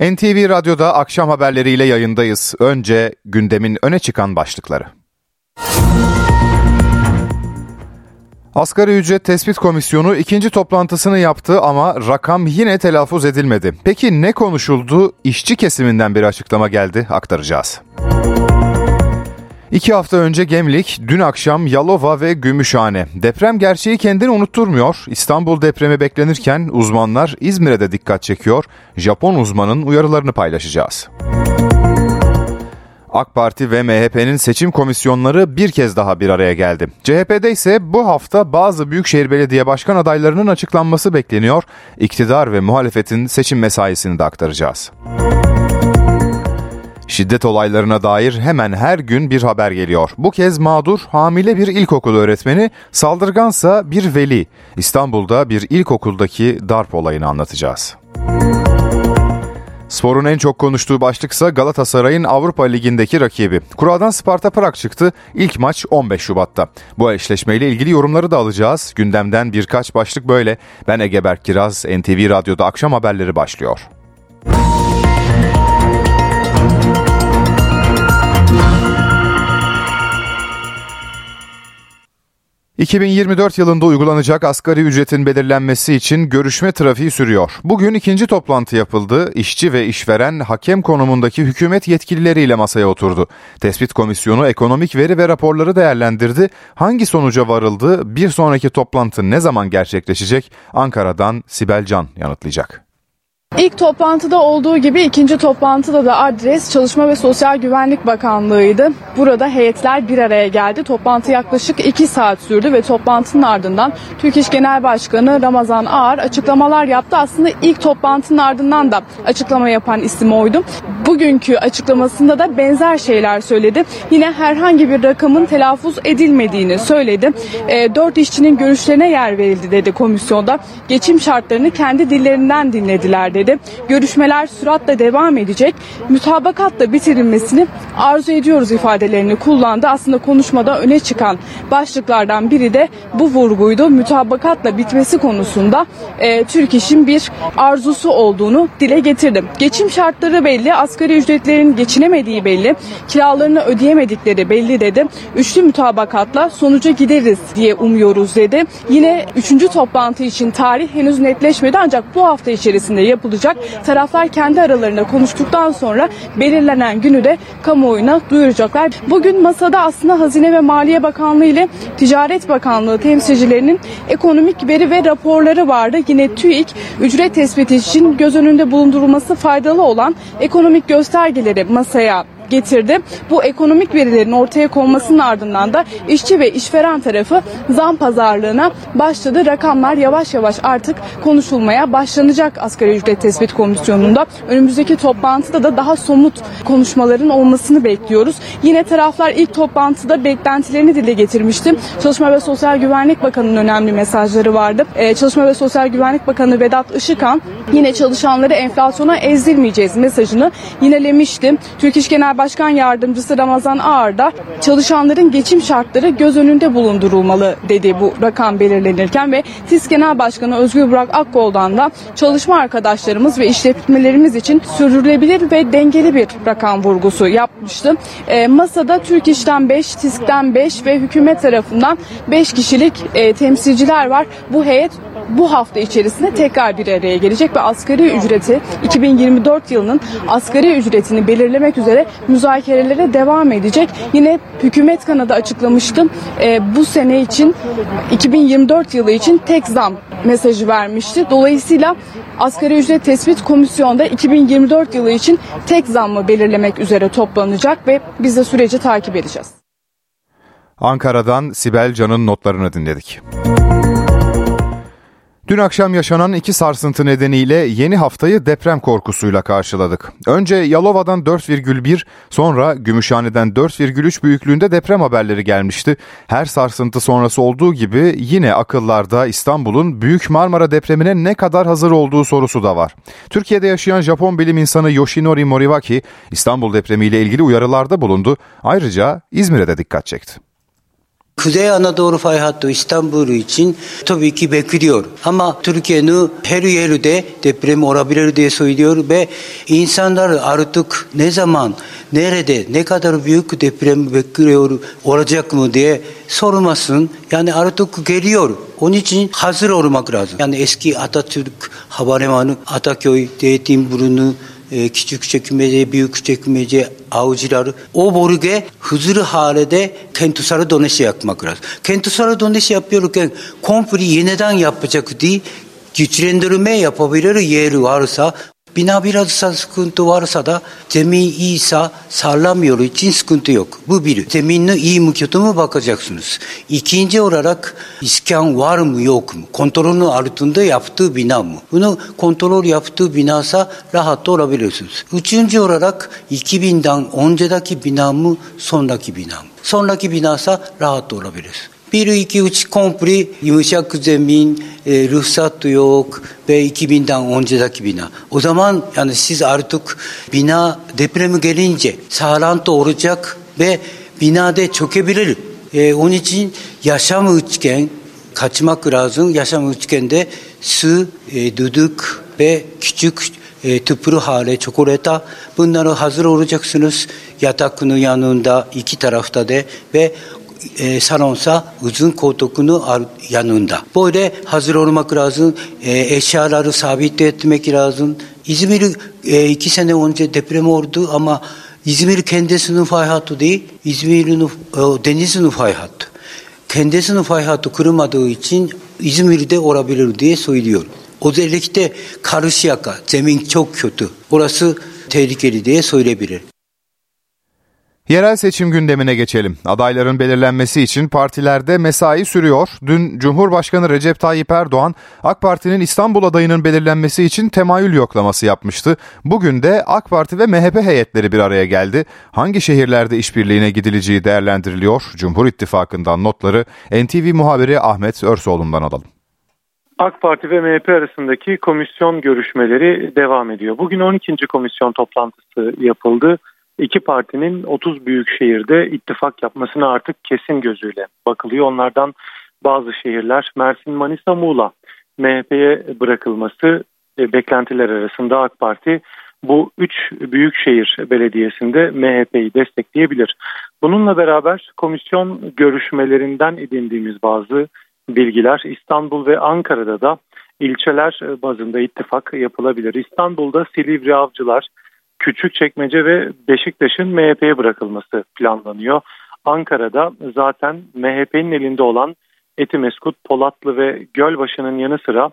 NTV Radyo'da akşam haberleriyle yayındayız. Önce gündemin öne çıkan başlıkları. Asgari ücret tespit komisyonu ikinci toplantısını yaptı ama rakam yine telaffuz edilmedi. Peki ne konuşuldu? İşçi kesiminden bir açıklama geldi aktaracağız. İki hafta önce Gemlik, dün akşam Yalova ve Gümüşhane. Deprem gerçeği kendini unutturmuyor. İstanbul depremi beklenirken uzmanlar İzmir'e de dikkat çekiyor. Japon uzmanın uyarılarını paylaşacağız. AK Parti ve MHP'nin seçim komisyonları bir kez daha bir araya geldi. CHP'de ise bu hafta bazı büyükşehir belediye başkan adaylarının açıklanması bekleniyor. İktidar ve muhalefetin seçim mesaisini de aktaracağız. Şiddet olaylarına dair hemen her gün bir haber geliyor. Bu kez mağdur hamile bir ilkokul öğretmeni, saldırgansa bir veli. İstanbul'da bir ilkokuldaki darp olayını anlatacağız. Sporun en çok konuştuğu başlıksa Galatasaray'ın Avrupa Ligi'ndeki rakibi. Kuradan Sparta Prag çıktı. İlk maç 15 Şubat'ta. Bu eşleşmeyle ilgili yorumları da alacağız. Gündemden birkaç başlık böyle. Ben Egeberk Kiraz, NTV Radyo'da akşam haberleri başlıyor. 2024 yılında uygulanacak asgari ücretin belirlenmesi için görüşme trafiği sürüyor. Bugün ikinci toplantı yapıldı. İşçi ve işveren hakem konumundaki hükümet yetkilileriyle masaya oturdu. Tespit komisyonu ekonomik veri ve raporları değerlendirdi. Hangi sonuca varıldı? Bir sonraki toplantı ne zaman gerçekleşecek? Ankara'dan Sibel Can yanıtlayacak. İlk toplantıda olduğu gibi ikinci toplantıda da adres Çalışma ve Sosyal Güvenlik Bakanlığı'ydı. Burada heyetler bir araya geldi. Toplantı yaklaşık iki saat sürdü ve toplantının ardından Türk İş Genel Başkanı Ramazan Ağar açıklamalar yaptı. Aslında ilk toplantının ardından da açıklama yapan isim oydu. Bugünkü açıklamasında da benzer şeyler söyledi. Yine herhangi bir rakamın telaffuz edilmediğini söyledi. E, dört işçinin görüşlerine yer verildi dedi komisyonda. Geçim şartlarını kendi dillerinden dinlediler dedi söyledi. Görüşmeler süratle devam edecek. Mütabakatla bitirilmesini arzu ediyoruz ifadelerini kullandı. Aslında konuşmada öne çıkan başlıklardan biri de bu vurguydu. Mütabakatla bitmesi konusunda e, Türk İş'in bir arzusu olduğunu dile getirdim. Geçim şartları belli, asgari ücretlerin geçinemediği belli, kiralarını ödeyemedikleri belli dedi. Üçlü mütabakatla sonuca gideriz diye umuyoruz dedi. Yine üçüncü toplantı için tarih henüz netleşmedi ancak bu hafta içerisinde yapılacak olacak. Taraflar kendi aralarında konuştuktan sonra belirlenen günü de kamuoyuna duyuracaklar. Bugün masada aslında Hazine ve Maliye Bakanlığı ile Ticaret Bakanlığı temsilcilerinin ekonomik veri ve raporları vardı. Yine TÜİK ücret tespiti için göz önünde bulundurulması faydalı olan ekonomik göstergeleri masaya getirdi. Bu ekonomik verilerin ortaya konmasının ardından da işçi ve işveren tarafı zam pazarlığına başladı. Rakamlar yavaş yavaş artık konuşulmaya başlanacak asgari ücret tespit komisyonunda. Önümüzdeki toplantıda da daha somut konuşmaların olmasını bekliyoruz. Yine taraflar ilk toplantıda beklentilerini dile getirmişti. Çalışma ve Sosyal Güvenlik Bakanı'nın önemli mesajları vardı. Ee, Çalışma ve Sosyal Güvenlik Bakanı Vedat Işıkhan yine çalışanları enflasyona ezdirmeyeceğiz mesajını yinelemişti. Türk İş Genel Başkan Yardımcısı Ramazan Ağar da çalışanların geçim şartları göz önünde bulundurulmalı dedi bu rakam belirlenirken ve TİS Genel Başkanı Özgür Burak Akkol'dan da çalışma arkadaşlarımız ve işletmelerimiz için sürdürülebilir ve dengeli bir rakam vurgusu yapmıştı. E, masada Türk İş'ten 5, TİSK'ten 5 ve hükümet tarafından 5 kişilik e, temsilciler var. Bu heyet bu hafta içerisinde tekrar bir araya gelecek ve asgari ücreti 2024 yılının asgari ücretini belirlemek üzere müzakerelere devam edecek. Yine hükümet kanadı açıklamıştım. E, bu sene için 2024 yılı için tek zam mesajı vermişti. Dolayısıyla asgari ücret tespit komisyonda 2024 yılı için tek zammı belirlemek üzere toplanacak ve biz de süreci takip edeceğiz. Ankara'dan Sibel Can'ın notlarını dinledik. Dün akşam yaşanan iki sarsıntı nedeniyle yeni haftayı deprem korkusuyla karşıladık. Önce Yalova'dan 4,1 sonra Gümüşhane'den 4,3 büyüklüğünde deprem haberleri gelmişti. Her sarsıntı sonrası olduğu gibi yine akıllarda İstanbul'un Büyük Marmara depremine ne kadar hazır olduğu sorusu da var. Türkiye'de yaşayan Japon bilim insanı Yoshinori Moriwaki İstanbul depremiyle ilgili uyarılarda bulundu. Ayrıca İzmir'e de dikkat çekti. Kuzey Anadolu fay hattı İstanbul için tabii ki bekliyor. Ama Türkiye'nin her yerde deprem olabilir diye söylüyor ve insanlar artık ne zaman, nerede, ne kadar büyük deprem bekliyor olacak mı diye sormasın. Yani artık geliyor. Onun için hazır olmak lazım. Yani eski Atatürk Havalimanı, Ataköy, Zeytinburnu, küçük çekmece, büyük çekmece, avcılar o bölge huzur halede kentsel dönüş yapmak lazım. Kentsel dönüş yapıyorken komple yeniden yapacak değil, güçlendirme yapabilir yer varsa ビナビラズサス君とワルサダ、ゼミンイーサ、サラミヨルイチンス君とよく、ブビル、ゼミンのイームキョトムバカジャクスヌス、イキンジオララク、イスキャンワルムヨークム、コントロールのアルトンドヤプトゥビナム、ウノコントロールヤプトゥビナーサ、ラハトラビルスヌス、ウチュンジオララク、イキビンダン、オンジェダキビナム、ソンラキビナム、ソンラキビナーサ、ラハトラビルス。ピール行打ちコンプリ、ユシャクゼミン、ルフサットヨーク、ベイキビンダン、オンジェダキビナ、オザマン、あのシズアルトク、ビナ、デプレムゲリンジェ、サーラント、オルジャク、ベ、ビナデチョケビレル、え、オニチン、ヤシャムウチケン、カチマクラーズン、ヤシャムウチケンで、ス、え、ドゥドゥク、ベ、キチュク、え、トゥプルハーレ、チョコレータ、ブンナルハズロオルジャクスヌス、ヤタクヌヤヌンダ、イキタラフタデ、ベ、えー、サロンサウズン高徳のあるやぬんだ。ボイレハズロールマクラーズン、えー、エシャーラルサービテットメキラーズン、イズミル、えー、イキセネオンジェデプレモールドアマ、イズミルケンデスのファイハットで、イズミルのデニスのファイハット。ケンデスのファイハットクルマドイチン、イズミルでオラビレルでソイリオル。おぜれきてカルシアカ、ゼミンチョッキョト、オラス、テイリケリでソイレビレル。Yerel seçim gündemine geçelim. Adayların belirlenmesi için partilerde mesai sürüyor. Dün Cumhurbaşkanı Recep Tayyip Erdoğan AK Parti'nin İstanbul adayının belirlenmesi için temayül yoklaması yapmıştı. Bugün de AK Parti ve MHP heyetleri bir araya geldi. Hangi şehirlerde işbirliğine gidileceği değerlendiriliyor. Cumhur İttifakı'ndan notları NTV muhabiri Ahmet Örsoğlu'ndan alalım. AK Parti ve MHP arasındaki komisyon görüşmeleri devam ediyor. Bugün 12. komisyon toplantısı yapıldı iki partinin 30 büyük şehirde ittifak yapmasına artık kesin gözüyle bakılıyor. Onlardan bazı şehirler Mersin, Manisa, Muğla MHP'ye bırakılması e, beklentiler arasında AK Parti bu üç büyük şehir belediyesinde MHP'yi destekleyebilir. Bununla beraber komisyon görüşmelerinden edindiğimiz bazı bilgiler İstanbul ve Ankara'da da ilçeler bazında ittifak yapılabilir. İstanbul'da Silivri Avcılar, Küçükçekmece ve Beşiktaş'ın MHP'ye bırakılması planlanıyor. Ankara'da zaten MHP'nin elinde olan Etimeskut, Polatlı ve Gölbaşı'nın yanı sıra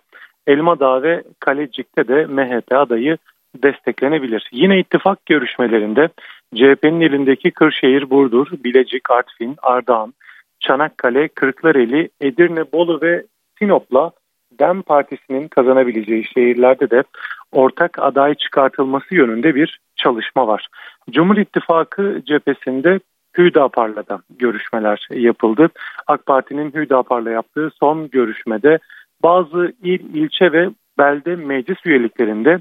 Elmadağ ve Kalecik'te de MHP adayı desteklenebilir. Yine ittifak görüşmelerinde CHP'nin elindeki Kırşehir, Burdur, Bilecik, Artvin, Ardahan, Çanakkale, Kırklareli, Edirne, Bolu ve Sinop'la DEM Partisi'nin kazanabileceği şehirlerde de ortak aday çıkartılması yönünde bir çalışma var. Cumhur İttifakı cephesinde Hüdapar'la da görüşmeler yapıldı. AK Parti'nin Hüdapar'la yaptığı son görüşmede bazı il, ilçe ve belde meclis üyeliklerinde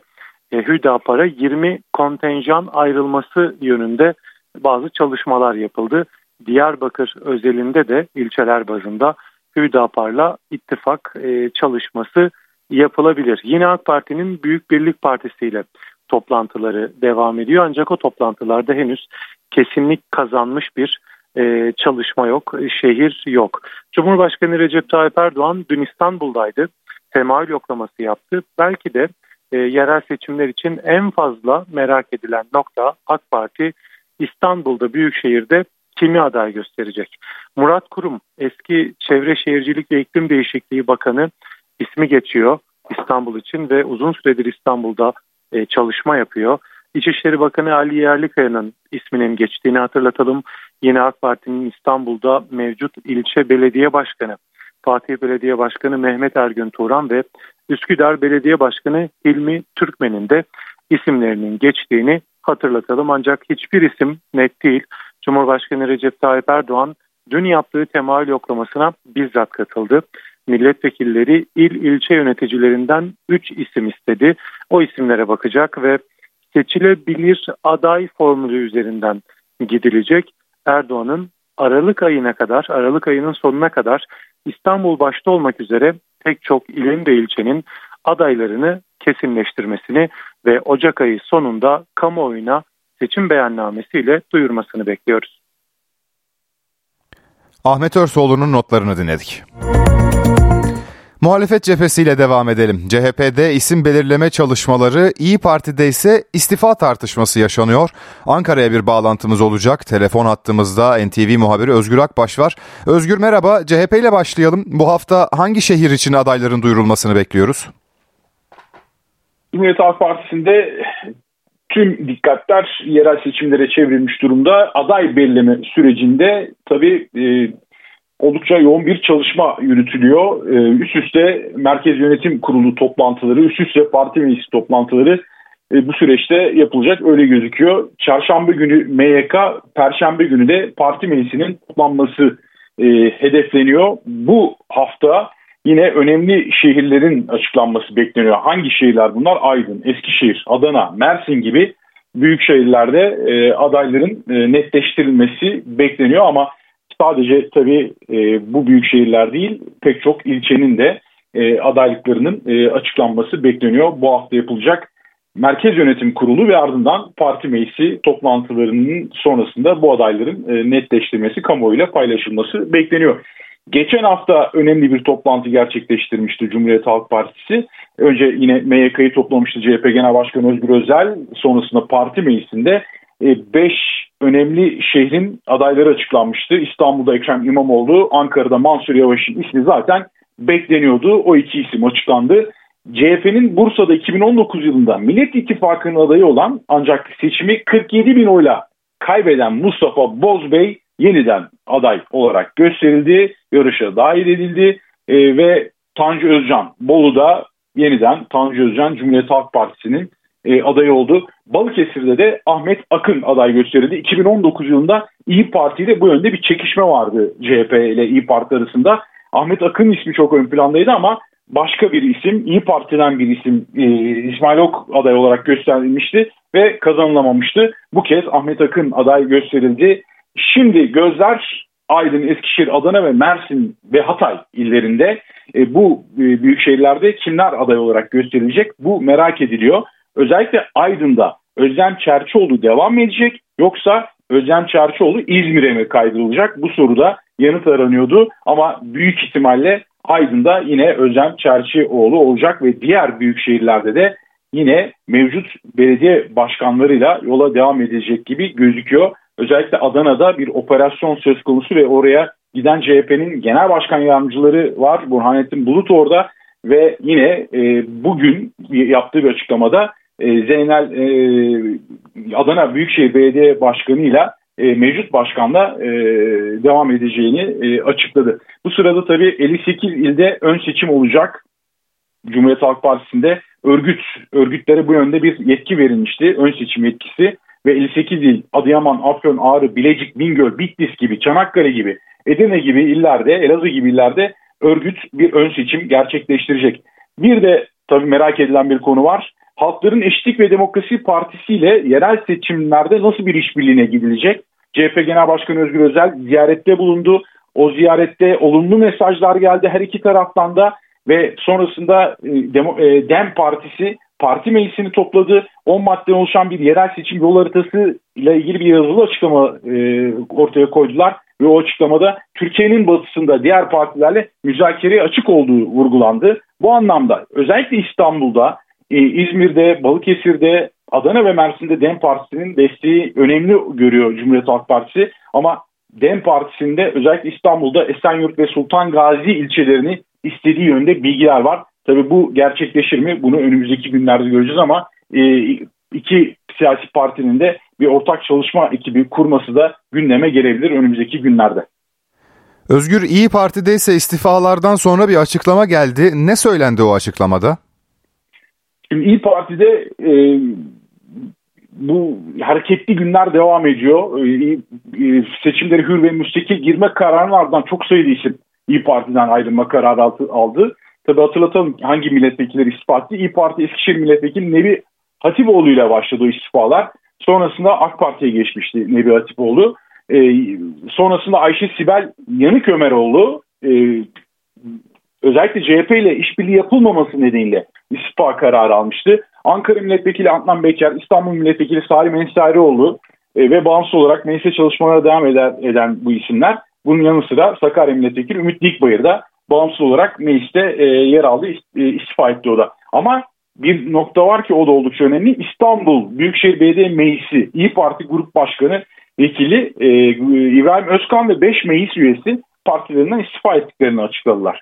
e, Hüdapar'a 20 kontenjan ayrılması yönünde bazı çalışmalar yapıldı. Diyarbakır özelinde de ilçeler bazında Hüdapar'la ittifak e, çalışması yapılabilir. Yine AK Parti'nin Büyük Birlik Partisi ile toplantıları devam ediyor ancak o toplantılarda henüz kesinlik kazanmış bir e, çalışma yok, şehir yok. Cumhurbaşkanı Recep Tayyip Erdoğan dün İstanbul'daydı, temayül yoklaması yaptı. Belki de e, yerel seçimler için en fazla merak edilen nokta AK Parti İstanbul'da Büyükşehir'de kimi aday gösterecek? Murat Kurum eski Çevre Şehircilik ve İklim Değişikliği Bakanı ismi geçiyor İstanbul için ve uzun süredir İstanbul'da e, çalışma yapıyor. İçişleri Bakanı Ali Yerlikaya'nın isminin geçtiğini hatırlatalım. Yine AK Parti'nin İstanbul'da mevcut ilçe belediye başkanı Fatih Belediye Başkanı Mehmet Ergün Turan ve Üsküdar Belediye Başkanı Hilmi Türkmen'in de isimlerinin geçtiğini hatırlatalım. Ancak hiçbir isim net değil. Cumhurbaşkanı Recep Tayyip Erdoğan dün yaptığı temayül yoklamasına bizzat katıldı. Milletvekilleri il ilçe yöneticilerinden 3 isim istedi. O isimlere bakacak ve seçilebilir aday formülü üzerinden gidilecek. Erdoğan'ın Aralık ayına kadar, Aralık ayının sonuna kadar İstanbul başta olmak üzere pek çok ilin ve ilçenin adaylarını kesinleştirmesini ve Ocak ayı sonunda kamuoyuna seçim beyannamesiyle duyurmasını bekliyoruz. Ahmet Örsoğlu'nun notlarını dinledik. Muhalefet cephesiyle devam edelim. CHP'de isim belirleme çalışmaları, İyi Parti'de ise istifa tartışması yaşanıyor. Ankara'ya bir bağlantımız olacak. Telefon hattımızda NTV muhabiri Özgür Akbaş var. Özgür merhaba. CHP ile başlayalım. Bu hafta hangi şehir için adayların duyurulmasını bekliyoruz? Cumhuriyet Halk Partisi'nde tüm dikkatler yerel seçimlere çevrilmiş durumda. Aday belirleme sürecinde tabii e, oldukça yoğun bir çalışma yürütülüyor. E, üst üste Merkez Yönetim Kurulu toplantıları, üst üste parti meclisi toplantıları e, bu süreçte yapılacak öyle gözüküyor. Çarşamba günü MYK, Perşembe günü de parti meclisinin toplanması e, hedefleniyor. Bu hafta yine önemli şehirlerin açıklanması bekleniyor. Hangi şehirler bunlar? Aydın, Eskişehir, Adana, Mersin gibi büyük şehirlerde e, adayların netleştirilmesi bekleniyor ama sadece tabii e, bu büyük şehirler değil pek çok ilçenin de e, adaylıklarının e, açıklanması bekleniyor. Bu hafta yapılacak Merkez Yönetim Kurulu ve ardından parti meclisi toplantılarının sonrasında bu adayların e, netleştirmesi, kamuoyuyla paylaşılması bekleniyor. Geçen hafta önemli bir toplantı gerçekleştirmişti Cumhuriyet Halk Partisi. Önce yine MYK'yı toplamıştı CHP Genel Başkanı Özgür Özel. Sonrasında parti meclisinde 5 e, önemli şehrin adayları açıklanmıştı. İstanbul'da Ekrem İmamoğlu, Ankara'da Mansur Yavaş'ın ismi zaten bekleniyordu. O iki isim açıklandı. CHP'nin Bursa'da 2019 yılında Millet İttifakı'nın adayı olan ancak seçimi 47 bin oyla kaybeden Mustafa Bozbey yeniden aday olarak gösterildi, yarışa dahil edildi e, ve Tanju Özcan Bolu'da yeniden Tanju Özcan Cumhuriyet Halk Partisi'nin e, adayı oldu. Balıkesir'de de Ahmet Akın aday gösterildi. 2019 yılında İyi Parti ile bu yönde bir çekişme vardı CHP ile İyi Parti arasında. Ahmet Akın ismi çok ön plandaydı ama başka bir isim, İyi Parti'den bir isim e, İsmail Ok aday olarak gösterilmişti ve kazanılamamıştı. Bu kez Ahmet Akın aday gösterildi. Şimdi gözler Aydın, Eskişehir, Adana ve Mersin ve Hatay illerinde e, bu e, büyük şehirlerde kimler aday olarak gösterilecek? Bu merak ediliyor. Özellikle Aydın'da Özlem Çerçioğlu devam edecek yoksa Özlem Çerçioğlu İzmir'e mi kaydırılacak? Bu soruda yanıt aranıyordu ama büyük ihtimalle Aydın'da yine Özlem Çerçioğlu olacak ve diğer büyük şehirlerde de yine mevcut belediye başkanlarıyla yola devam edecek gibi gözüküyor. Özellikle Adana'da bir operasyon söz konusu ve oraya giden CHP'nin genel başkan yardımcıları var. Burhanettin Bulut orada ve yine e, bugün yaptığı bir açıklamada e, Zeynel e, Adana Büyükşehir Belediye Başkanı ile mevcut başkanla e, devam edeceğini e, açıkladı. Bu sırada tabii 58 ilde ön seçim olacak. Cumhuriyet Halk Partisi'nde örgüt örgütlere bu yönde bir yetki verilmişti. Ön seçim yetkisi ve 58 il Adıyaman, Afyon, Ağrı, Bilecik, Bingöl, Bitlis gibi, Çanakkale gibi, Edirne gibi illerde, Elazığ gibi illerde örgüt bir ön seçim gerçekleştirecek. Bir de tabii merak edilen bir konu var. Halkların Eşitlik ve Demokrasi Partisi ile yerel seçimlerde nasıl bir işbirliğine gidilecek? CHP Genel Başkanı Özgür Özel ziyarette bulundu. O ziyarette olumlu mesajlar geldi her iki taraftan da ve sonrasında e, e, DEM Partisi parti meclisini topladı. 10 maddeden oluşan bir yerel seçim yol haritası ile ilgili bir yazılı açıklama e, ortaya koydular. Ve o açıklamada Türkiye'nin batısında diğer partilerle müzakereye açık olduğu vurgulandı. Bu anlamda özellikle İstanbul'da, İzmir'de, Balıkesir'de, Adana ve Mersin'de DEM Partisi'nin desteği önemli görüyor Cumhuriyet Halk Partisi. Ama DEM Partisi'nde özellikle İstanbul'da Esenyurt ve Sultan Gazi ilçelerini istediği yönde bilgiler var. Tabii bu gerçekleşir mi? Bunu önümüzdeki günlerde göreceğiz ama e, iki siyasi partinin de bir ortak çalışma ekibi kurması da gündeme gelebilir önümüzdeki günlerde. Özgür İyi Parti'de ise istifalardan sonra bir açıklama geldi. Ne söylendi o açıklamada? Şimdi İyi Parti'de e, bu hareketli günler devam ediyor. E, e, seçimleri hür ve müstakil girme kararının ardından çok sayıda isim İyi Parti'den ayrılma kararı aldı. Tabi hatırlatalım hangi milletvekilleri istifa etti. İyi Parti Eskişehir Milletvekili Nebi Hatipoğlu ile başladı o istifalar. Sonrasında AK Parti'ye geçmişti Nebi Hatipoğlu. E, sonrasında Ayşe Sibel Yanık Ömeroğlu e, özellikle CHP ile işbirliği yapılmaması nedeniyle istifa kararı almıştı. Ankara Milletvekili Adnan Beker, İstanbul Milletvekili Salim Ensarioğlu e, ve bağımsız olarak meclise çalışmalara devam eder, eden bu isimler. Bunun yanı sıra Sakarya Milletvekili Ümit Dikbayır da bağımsız olarak mecliste e, yer aldı, e, istifa etti o da. Ama bir nokta var ki o da oldukça önemli. İstanbul Büyükşehir Belediye Meclisi İyi Parti Grup Başkanı Vekili e, İbrahim Özkan ve 5 meclis üyesi partilerinden istifa ettiklerini açıkladılar.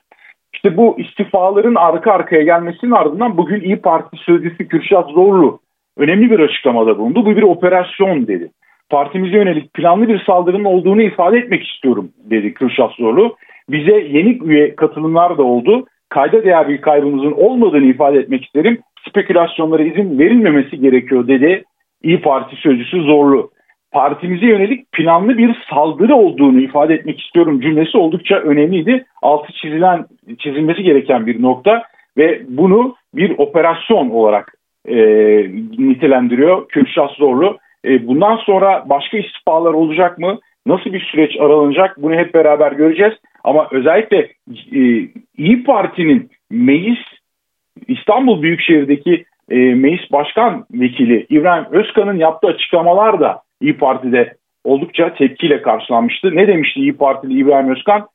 İşte bu istifaların arka arkaya gelmesinin ardından bugün İyi Parti Sözcüsü Kürşat Zorlu önemli bir açıklamada bulundu. Bu bir operasyon dedi. Partimize yönelik planlı bir saldırının olduğunu ifade etmek istiyorum dedi Kürşat Zorlu. Bize yeni üye katılımlar da oldu. Kayda değer bir kaybımızın olmadığını ifade etmek isterim. Spekülasyonlara izin verilmemesi gerekiyor dedi İyi Parti Sözcüsü Zorlu partimize yönelik planlı bir saldırı olduğunu ifade etmek istiyorum cümlesi oldukça önemliydi. Altı çizilen çizilmesi gereken bir nokta ve bunu bir operasyon olarak e, nitelendiriyor Kürşat Zorlu. E, bundan sonra başka istifalar olacak mı? Nasıl bir süreç aralanacak? Bunu hep beraber göreceğiz. Ama özellikle e, İyi Parti'nin meclis İstanbul Büyükşehir'deki e, meclis başkan vekili İbrahim Özkan'ın yaptığı açıklamalar da İyi Parti'de oldukça tepkiyle karşılanmıştı. Ne demişti İyi Partili İbrahim Özkan?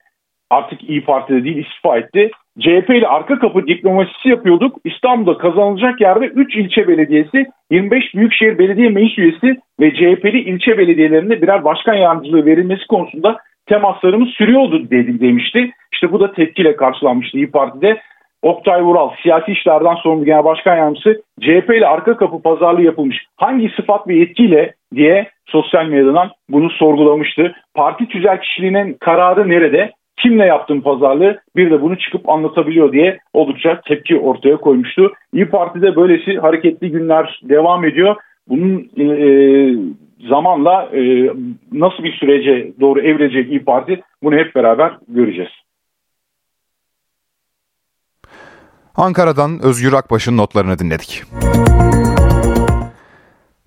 Artık İyi Parti'de değil istifa etti. CHP ile arka kapı diplomasisi yapıyorduk. İstanbul'da kazanılacak yerde 3 ilçe belediyesi, 25 büyükşehir belediye meclis üyesi ve CHP'li ilçe belediyelerinde birer başkan yardımcılığı verilmesi konusunda temaslarımız sürüyordu dedi, demişti. İşte bu da tepkiyle karşılanmıştı İyi Parti'de. Oktay Vural siyasi işlerden sorumlu genel başkan yardımcısı CHP ile arka kapı pazarlığı yapılmış. Hangi sıfat ve yetkiyle diye sosyal medyadan bunu sorgulamıştı. Parti tüzel kişiliğinin kararı nerede? Kimle yaptığın pazarlığı bir de bunu çıkıp anlatabiliyor diye oldukça tepki ortaya koymuştu. İyi Parti'de böylesi hareketli günler devam ediyor. Bunun e, zamanla e, nasıl bir sürece doğru evrilecek İyi Parti bunu hep beraber göreceğiz. Ankara'dan Özgür Akbaş'ın notlarını dinledik.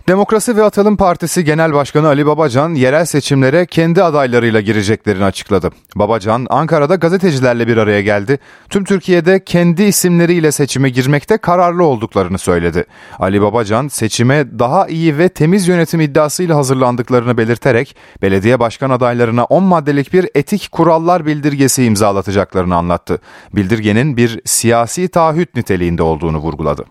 Demokrasi ve Atılım Partisi Genel Başkanı Ali Babacan yerel seçimlere kendi adaylarıyla gireceklerini açıkladı. Babacan Ankara'da gazetecilerle bir araya geldi. Tüm Türkiye'de kendi isimleriyle seçime girmekte kararlı olduklarını söyledi. Ali Babacan seçime daha iyi ve temiz yönetim iddiasıyla hazırlandıklarını belirterek belediye başkan adaylarına 10 maddelik bir etik kurallar bildirgesi imzalatacaklarını anlattı. Bildirgenin bir siyasi taahhüt niteliğinde olduğunu vurguladı.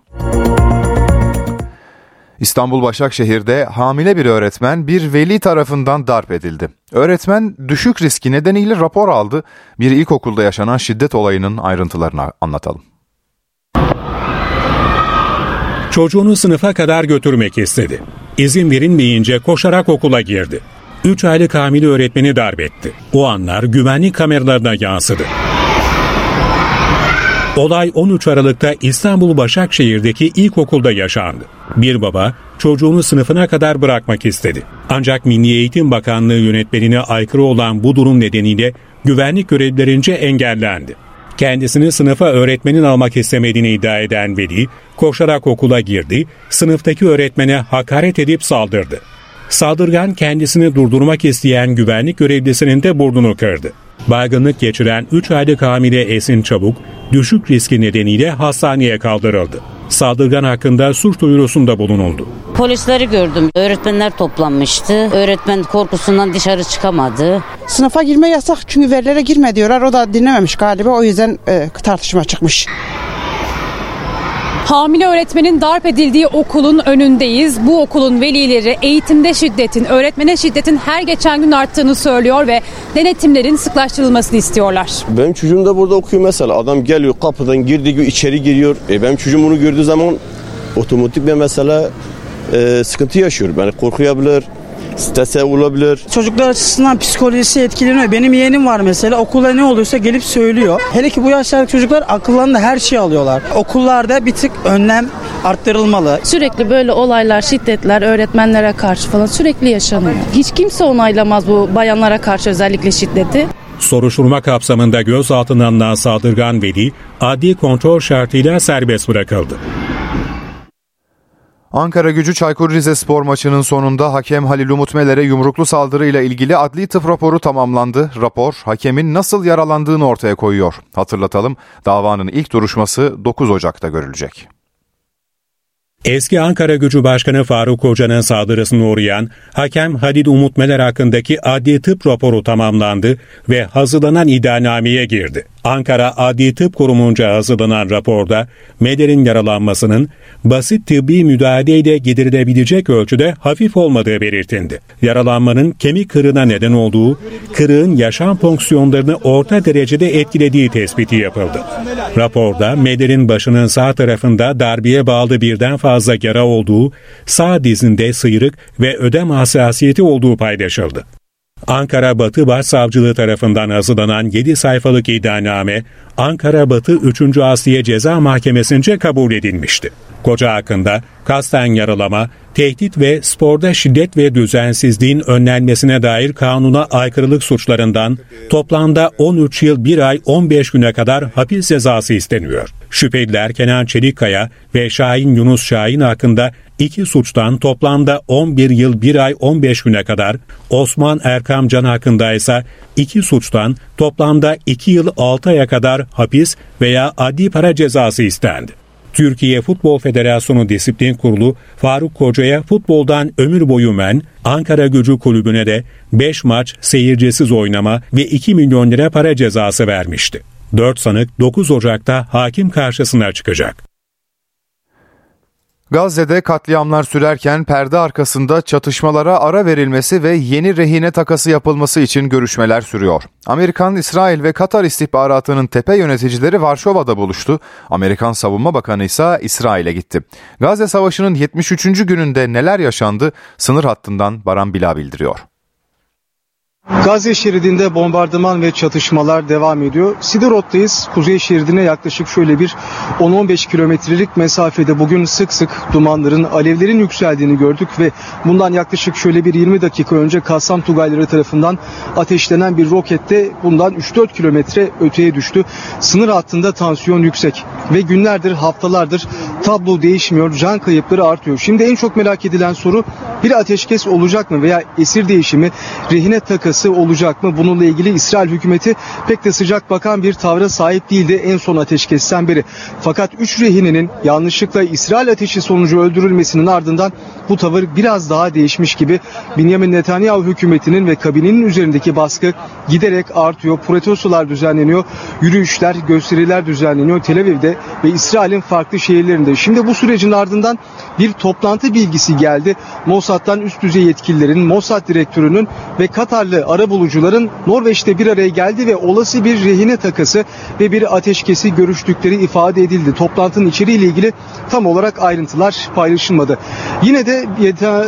İstanbul Başakşehir'de hamile bir öğretmen bir veli tarafından darp edildi. Öğretmen düşük riski nedeniyle rapor aldı. Bir ilkokulda yaşanan şiddet olayının ayrıntılarını anlatalım. Çocuğunu sınıfa kadar götürmek istedi. İzin verilmeyince koşarak okula girdi. 3 aylık hamile öğretmeni darp etti. O anlar güvenlik kameralarına yansıdı. Olay 13 Aralık'ta İstanbul Başakşehir'deki ilkokulda yaşandı. Bir baba çocuğunu sınıfına kadar bırakmak istedi. Ancak Milli Eğitim Bakanlığı yönetmenine aykırı olan bu durum nedeniyle güvenlik görevlilerince engellendi. Kendisini sınıfa öğretmenin almak istemediğini iddia eden veli koşarak okula girdi, sınıftaki öğretmene hakaret edip saldırdı. Saldırgan kendisini durdurmak isteyen güvenlik görevlisinin de burnunu kırdı. Baygınlık geçiren 3 aylık hamile Esin Çabuk düşük riski nedeniyle hastaneye kaldırıldı. Saldırgan hakkında suç duyurusunda bulunuldu. Polisleri gördüm. Öğretmenler toplanmıştı. Öğretmen korkusundan dışarı çıkamadı. Sınıfa girme yasak çünkü verilere girme diyorlar. O da dinlememiş galiba o yüzden e, tartışma çıkmış. Hamile öğretmenin darp edildiği okulun önündeyiz. Bu okulun velileri eğitimde şiddetin, öğretmene şiddetin her geçen gün arttığını söylüyor ve denetimlerin sıklaştırılmasını istiyorlar. Benim çocuğum da burada okuyor mesela. Adam geliyor kapıdan girdiği gibi içeri giriyor. E benim çocuğum bunu gördüğü zaman otomatik ben mesela e, sıkıntı yaşıyor. Yani korkuyabilir strese olabilir. Çocuklar açısından psikolojisi etkileniyor. Benim yeğenim var mesela okulda ne oluyorsa gelip söylüyor. Hele ki bu yaşlardaki çocuklar akıllarında her şeyi alıyorlar. Okullarda bir tık önlem arttırılmalı. Sürekli böyle olaylar, şiddetler öğretmenlere karşı falan sürekli yaşanıyor. Hiç kimse onaylamaz bu bayanlara karşı özellikle şiddeti. Soruşturma kapsamında gözaltına alınan saldırgan veli adli kontrol şartıyla serbest bırakıldı. Ankara gücü Çaykur Rizespor maçının sonunda hakem Halil Umut Meler'e yumruklu saldırıyla ilgili adli tıp raporu tamamlandı. Rapor hakemin nasıl yaralandığını ortaya koyuyor. Hatırlatalım davanın ilk duruşması 9 Ocak'ta görülecek. Eski Ankara Gücü Başkanı Faruk Hoca'nın saldırısına uğrayan hakem Halil Umut Meler hakkındaki adli tıp raporu tamamlandı ve hazırlanan iddianameye girdi. Ankara Adli Tıp Kurumu'nca hazırlanan raporda Meder'in yaralanmasının basit tıbbi müdahaleyle giderilebilecek ölçüde hafif olmadığı belirtildi. Yaralanmanın kemik kırığına neden olduğu, kırığın yaşam fonksiyonlarını orta derecede etkilediği tespiti yapıldı. Raporda Meder'in başının sağ tarafında darbeye bağlı birden fazla yara olduğu, sağ dizinde sıyrık ve ödem hassasiyeti olduğu paylaşıldı. Ankara Batı Başsavcılığı tarafından hazırlanan 7 sayfalık iddianame Ankara Batı 3. Asliye Ceza Mahkemesi'nce kabul edilmişti. Koca hakkında kasten yaralama, tehdit ve sporda şiddet ve düzensizliğin önlenmesine dair kanuna aykırılık suçlarından toplamda 13 yıl 1 ay 15 güne kadar hapis cezası isteniyor. Şüpheliler Kenan Çelikkaya ve Şahin Yunus Şahin hakkında iki suçtan toplamda 11 yıl 1 ay 15 güne kadar, Osman Erkam Can hakkında ise iki suçtan toplamda 2 yıl 6 aya kadar hapis veya adli para cezası istendi. Türkiye Futbol Federasyonu Disiplin Kurulu Faruk Koca'ya futboldan ömür boyu men, Ankara Gücü Kulübü'ne de 5 maç seyircisiz oynama ve 2 milyon lira para cezası vermişti. 4 sanık 9 Ocak'ta hakim karşısına çıkacak. Gazze'de katliamlar sürerken perde arkasında çatışmalara ara verilmesi ve yeni rehine takası yapılması için görüşmeler sürüyor. Amerikan, İsrail ve Katar istihbaratının tepe yöneticileri Varşova'da buluştu. Amerikan Savunma Bakanı ise İsrail'e gitti. Gazze Savaşı'nın 73. gününde neler yaşandı? Sınır hattından Baran Bila bildiriyor. Gazze şeridinde bombardıman ve çatışmalar devam ediyor. Siderod'dayız. Kuzey şeridine yaklaşık şöyle bir 10-15 kilometrelik mesafede bugün sık sık dumanların, alevlerin yükseldiğini gördük ve bundan yaklaşık şöyle bir 20 dakika önce Kassam Tugayları tarafından ateşlenen bir rokette bundan 3-4 kilometre öteye düştü. Sınır hattında tansiyon yüksek ve günlerdir, haftalardır tablo değişmiyor, can kayıpları artıyor. Şimdi en çok merak edilen soru bir ateşkes olacak mı veya esir değişimi, rehine takası saldırısı olacak mı? Bununla ilgili İsrail hükümeti pek de sıcak bakan bir tavra sahip değildi en son ateşkesten beri. Fakat 3 rehinenin yanlışlıkla İsrail ateşi sonucu öldürülmesinin ardından bu tavır biraz daha değişmiş gibi. Benjamin Netanyahu hükümetinin ve kabinenin üzerindeki baskı giderek artıyor. Protestolar düzenleniyor. Yürüyüşler, gösteriler düzenleniyor Tel Aviv'de ve İsrail'in farklı şehirlerinde. Şimdi bu sürecin ardından bir toplantı bilgisi geldi. Mossad'dan üst düzey yetkililerin, Mossad direktörünün ve Katarlı arabulucuların Norveç'te bir araya geldi ve olası bir rehine takası ve bir ateşkesi görüştükleri ifade edildi. Toplantının içeriğiyle ilgili tam olarak ayrıntılar paylaşılmadı. Yine de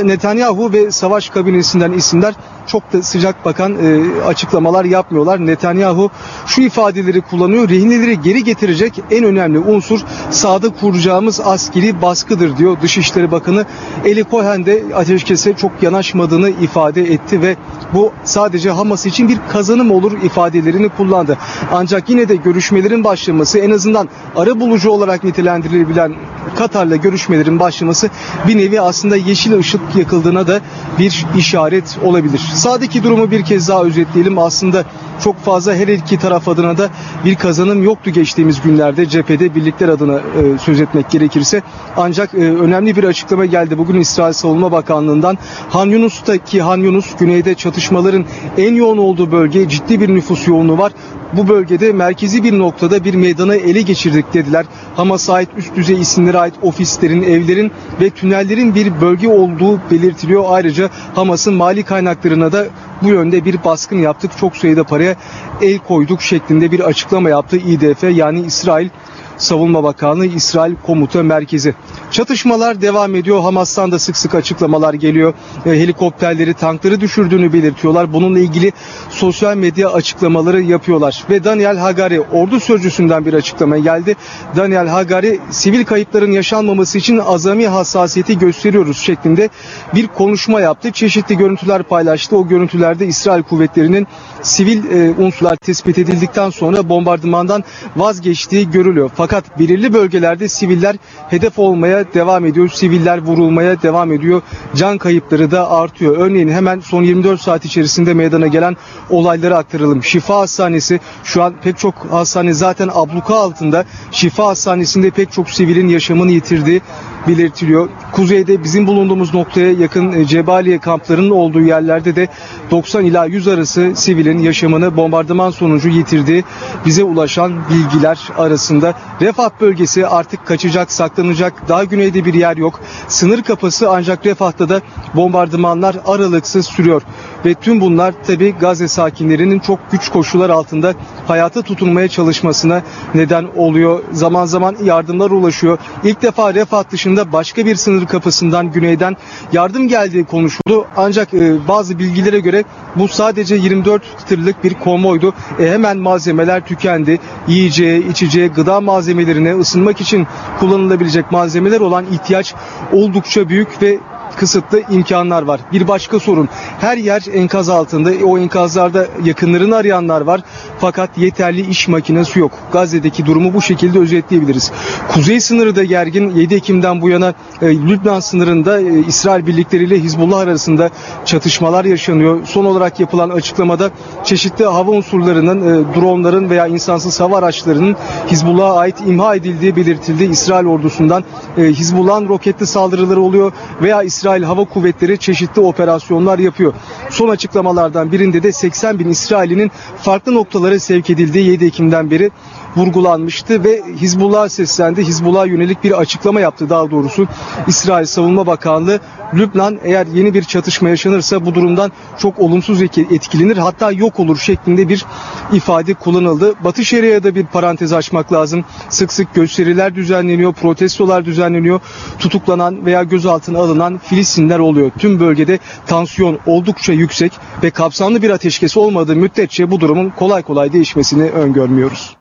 Netanyahu ve savaş kabinesinden isimler çok da sıcak bakan e, açıklamalar yapmıyorlar. Netanyahu şu ifadeleri kullanıyor. Rehineleri geri getirecek en önemli unsur sahada kuracağımız askeri baskıdır diyor. Dışişleri Bakanı Eli Cohen de ateşkese çok yanaşmadığını ifade etti ve bu sadece Hamas için bir kazanım olur ifadelerini kullandı. Ancak yine de görüşmelerin başlaması en azından ara bulucu olarak nitelendirilebilen Katar'la görüşmelerin başlaması bir nevi aslında yeşil ışık yakıldığına da bir işaret olabilir. Sağdaki durumu bir kez daha özetleyelim. Aslında çok fazla her iki taraf adına da bir kazanım yoktu geçtiğimiz günlerde cephede birlikler adına e, söz etmek gerekirse. Ancak e, önemli bir açıklama geldi bugün İsrail Savunma Bakanlığı'ndan. Han Yunus'taki Han Yunus güneyde çatışmaların en yoğun olduğu bölge ciddi bir nüfus yoğunluğu var. Bu bölgede merkezi bir noktada bir meydanı ele geçirdik dediler. Hamas'a ait üst düzey isimlere ait ofislerin, evlerin ve tünellerin bir bölge olduğu belirtiliyor. Ayrıca Hamas'ın mali kaynaklarına da bu yönde bir baskın yaptık. Çok sayıda paraya el koyduk şeklinde bir açıklama yaptı İDF yani İsrail Savunma Bakanlığı İsrail Komuta Merkezi. Çatışmalar devam ediyor. Hamas'tan da sık sık açıklamalar geliyor. E, helikopterleri, tankları düşürdüğünü belirtiyorlar. Bununla ilgili sosyal medya açıklamaları yapıyorlar. Ve Daniel Hagari ordu sözcüsünden bir açıklama geldi. Daniel Hagari sivil kayıpların yaşanmaması için azami hassasiyeti gösteriyoruz şeklinde bir konuşma yaptı. Çeşitli görüntüler paylaştı. O görüntülerde İsrail kuvvetlerinin sivil e, unsurlar tespit edildikten sonra bombardımandan vazgeçtiği görülüyor. Fakat Fakat belirli bölgelerde siviller hedef olmaya devam ediyor. Siviller vurulmaya devam ediyor. Can kayıpları da artıyor. Örneğin hemen son 24 saat içerisinde meydana gelen olayları aktaralım. Şifa Hastanesi şu an pek çok hastane zaten abluka altında. Şifa Hastanesi'nde pek çok sivilin yaşamını yitirdiği belirtiliyor. Kuzeyde bizim bulunduğumuz noktaya yakın e, Cebaliye kamplarının olduğu yerlerde de 90 ila 100 arası sivilin yaşamını bombardıman sonucu yitirdiği bize ulaşan bilgiler arasında. Refah bölgesi artık kaçacak, saklanacak. Daha güneyde bir yer yok. Sınır kapısı ancak Refah'ta da bombardımanlar aralıksız sürüyor. Ve tüm bunlar tabi Gazze sakinlerinin çok güç koşullar altında hayata tutunmaya çalışmasına neden oluyor. Zaman zaman yardımlar ulaşıyor. İlk defa Refah dışında başka bir sınır kapısından güneyden yardım geldiği konuşuldu. Ancak e, bazı bilgilere göre bu sadece 24 tırlık bir konvoydu. E, hemen malzemeler tükendi. Yiyeceğe, içeceğe, gıda malzemelerine ısınmak için kullanılabilecek malzemeler olan ihtiyaç oldukça büyük ve kısıtlı imkanlar var. Bir başka sorun her yer enkaz altında. O enkazlarda yakınlarını arayanlar var. Fakat yeterli iş makinesi yok. Gazze'deki durumu bu şekilde özetleyebiliriz. Kuzey sınırı da gergin. 7 Ekim'den bu yana e, Lübnan sınırında e, İsrail birlikleriyle Hizbullah arasında çatışmalar yaşanıyor. Son olarak yapılan açıklamada çeşitli hava unsurlarının, e, dronların veya insansız hava araçlarının Hizbullah'a ait imha edildiği belirtildi. İsrail ordusundan e, Hizbullah'ın roketli saldırıları oluyor veya İsrail Hava Kuvvetleri çeşitli operasyonlar yapıyor. Son açıklamalardan birinde de 80 bin İsrail'inin farklı noktalara sevk edildiği 7 Ekim'den beri vurgulanmıştı ve Hizbullah seslendi. Hizbullah yönelik bir açıklama yaptı daha doğrusu. İsrail Savunma Bakanlığı Lübnan eğer yeni bir çatışma yaşanırsa bu durumdan çok olumsuz etkilenir hatta yok olur şeklinde bir ifade kullanıldı. Batı Şeria'da bir parantez açmak lazım. Sık sık gösteriler düzenleniyor, protestolar düzenleniyor. Tutuklanan veya gözaltına alınan Filistinler oluyor. Tüm bölgede tansiyon oldukça yüksek ve kapsamlı bir ateşkes olmadığı müddetçe bu durumun kolay kolay değişmesini öngörmüyoruz.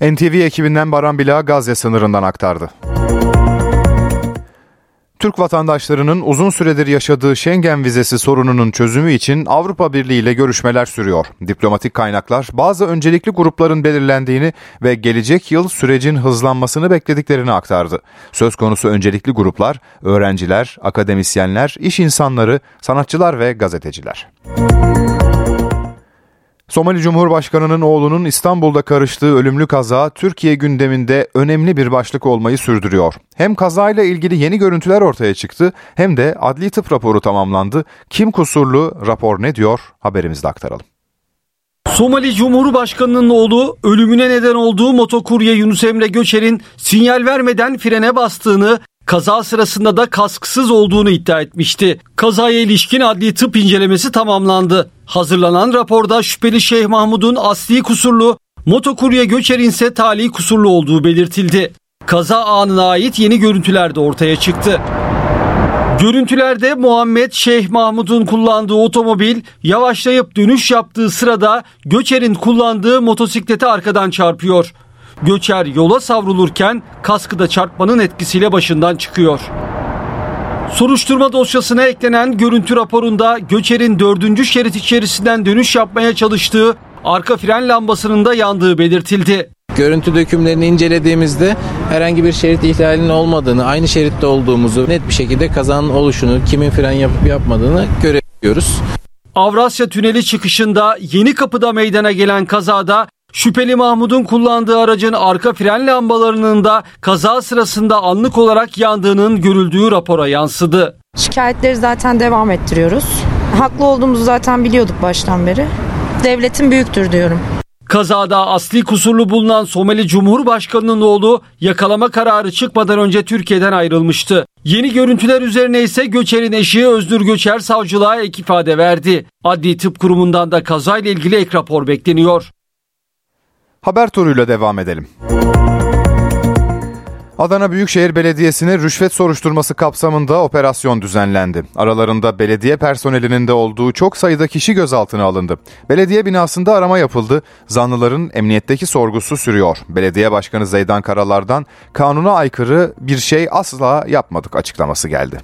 NTV ekibinden Baran Bila Gazze sınırından aktardı. Türk vatandaşlarının uzun süredir yaşadığı Schengen vizesi sorununun çözümü için Avrupa Birliği ile görüşmeler sürüyor. Diplomatik kaynaklar bazı öncelikli grupların belirlendiğini ve gelecek yıl sürecin hızlanmasını beklediklerini aktardı. Söz konusu öncelikli gruplar öğrenciler, akademisyenler, iş insanları, sanatçılar ve gazeteciler. Somali Cumhurbaşkanı'nın oğlunun İstanbul'da karıştığı ölümlü kaza Türkiye gündeminde önemli bir başlık olmayı sürdürüyor. Hem kazayla ilgili yeni görüntüler ortaya çıktı hem de adli tıp raporu tamamlandı. Kim kusurlu rapor ne diyor haberimizde aktaralım. Somali Cumhurbaşkanı'nın oğlu ölümüne neden olduğu motokurye Yunus Emre Göçer'in sinyal vermeden frene bastığını kaza sırasında da kasksız olduğunu iddia etmişti. Kazaya ilişkin adli tıp incelemesi tamamlandı. Hazırlanan raporda şüpheli Şeyh Mahmud'un asli kusurlu, motokurye Göçer'in ise tali kusurlu olduğu belirtildi. Kaza anına ait yeni görüntüler de ortaya çıktı. Görüntülerde Muhammed Şeyh Mahmud'un kullandığı otomobil yavaşlayıp dönüş yaptığı sırada Göçer'in kullandığı motosiklete arkadan çarpıyor. Göçer yola savrulurken kaskı da çarpmanın etkisiyle başından çıkıyor. Soruşturma dosyasına eklenen görüntü raporunda Göçer'in dördüncü şerit içerisinden dönüş yapmaya çalıştığı arka fren lambasının da yandığı belirtildi. Görüntü dökümlerini incelediğimizde herhangi bir şerit ihlalinin olmadığını, aynı şeritte olduğumuzu, net bir şekilde kazanın oluşunu, kimin fren yapıp yapmadığını görebiliyoruz. Avrasya Tüneli çıkışında Yeni Kapı'da meydana gelen kazada Şüpheli Mahmud'un kullandığı aracın arka fren lambalarının da kaza sırasında anlık olarak yandığının görüldüğü rapora yansıdı. Şikayetleri zaten devam ettiriyoruz. Haklı olduğumuzu zaten biliyorduk baştan beri. Devletin büyüktür diyorum. Kazada asli kusurlu bulunan Somali Cumhurbaşkanı'nın oğlu yakalama kararı çıkmadan önce Türkiye'den ayrılmıştı. Yeni görüntüler üzerine ise Göçer'in eşi Özdür Göçer savcılığa ek ifade verdi. Adli Tıp Kurumu'ndan da kazayla ilgili ek rapor bekleniyor. Haber turuyla devam edelim. Adana Büyükşehir Belediyesi'ne rüşvet soruşturması kapsamında operasyon düzenlendi. Aralarında belediye personelinin de olduğu çok sayıda kişi gözaltına alındı. Belediye binasında arama yapıldı. Zanlıların emniyetteki sorgusu sürüyor. Belediye Başkanı Zeydan Karalar'dan kanuna aykırı bir şey asla yapmadık açıklaması geldi.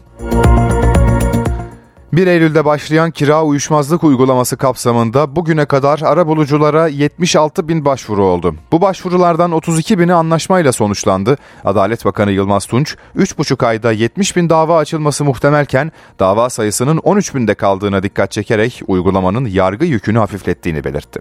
1 Eylül'de başlayan kira uyuşmazlık uygulaması kapsamında bugüne kadar ara buluculara 76 bin başvuru oldu. Bu başvurulardan 32 bini anlaşmayla sonuçlandı. Adalet Bakanı Yılmaz Tunç, 3,5 ayda 70 bin dava açılması muhtemelken dava sayısının 13 binde kaldığına dikkat çekerek uygulamanın yargı yükünü hafiflettiğini belirtti.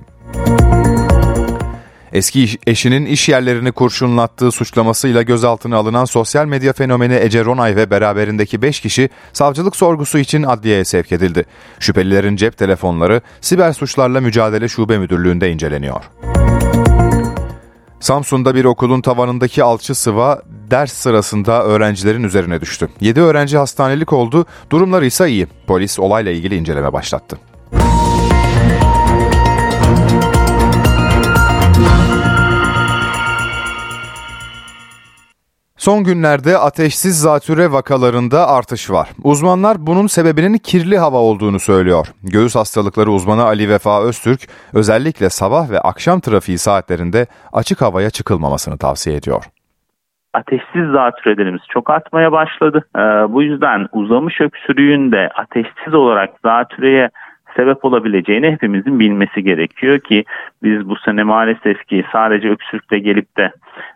Eski eşinin iş yerlerini kurşunlattığı suçlamasıyla gözaltına alınan sosyal medya fenomeni Ece Ronay ve beraberindeki 5 kişi savcılık sorgusu için adliyeye sevk edildi. Şüphelilerin cep telefonları Siber Suçlarla Mücadele Şube Müdürlüğü'nde inceleniyor. Samsun'da bir okulun tavanındaki alçı sıva ders sırasında öğrencilerin üzerine düştü. 7 öğrenci hastanelik oldu, durumları ise iyi. Polis olayla ilgili inceleme başlattı. Son günlerde ateşsiz zatüre vakalarında artış var. Uzmanlar bunun sebebinin kirli hava olduğunu söylüyor. Göğüs hastalıkları uzmanı Ali Vefa Öztürk özellikle sabah ve akşam trafiği saatlerinde açık havaya çıkılmamasını tavsiye ediyor ateşsiz zatürelerimiz çok artmaya başladı. Ee, bu yüzden uzamış öksürüğün de ateşsiz olarak zatüreye sebep olabileceğini hepimizin bilmesi gerekiyor ki biz bu sene maalesef ki sadece öksürükle gelip de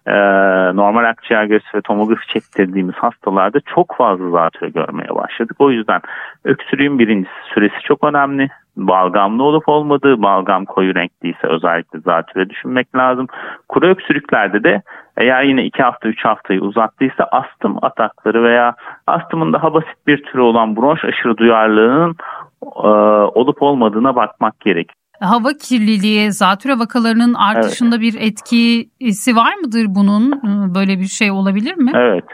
e, normal akciğer göğsü ve tomografi çektirdiğimiz hastalarda çok fazla zatürre görmeye başladık. O yüzden öksürüğün birincisi süresi çok önemli. Balgamlı olup olmadığı, balgam koyu renkliyse özellikle zatürre düşünmek lazım. Kuru öksürüklerde de eğer yine 2 hafta 3 haftayı uzattıysa astım atakları veya astımın daha basit bir türü olan bronş aşırı duyarlılığının e, olup olmadığına bakmak gerek. Hava kirliliği, zatüre vakalarının artışında evet. bir etkisi var mıdır bunun? E, böyle bir şey olabilir mi? Evet,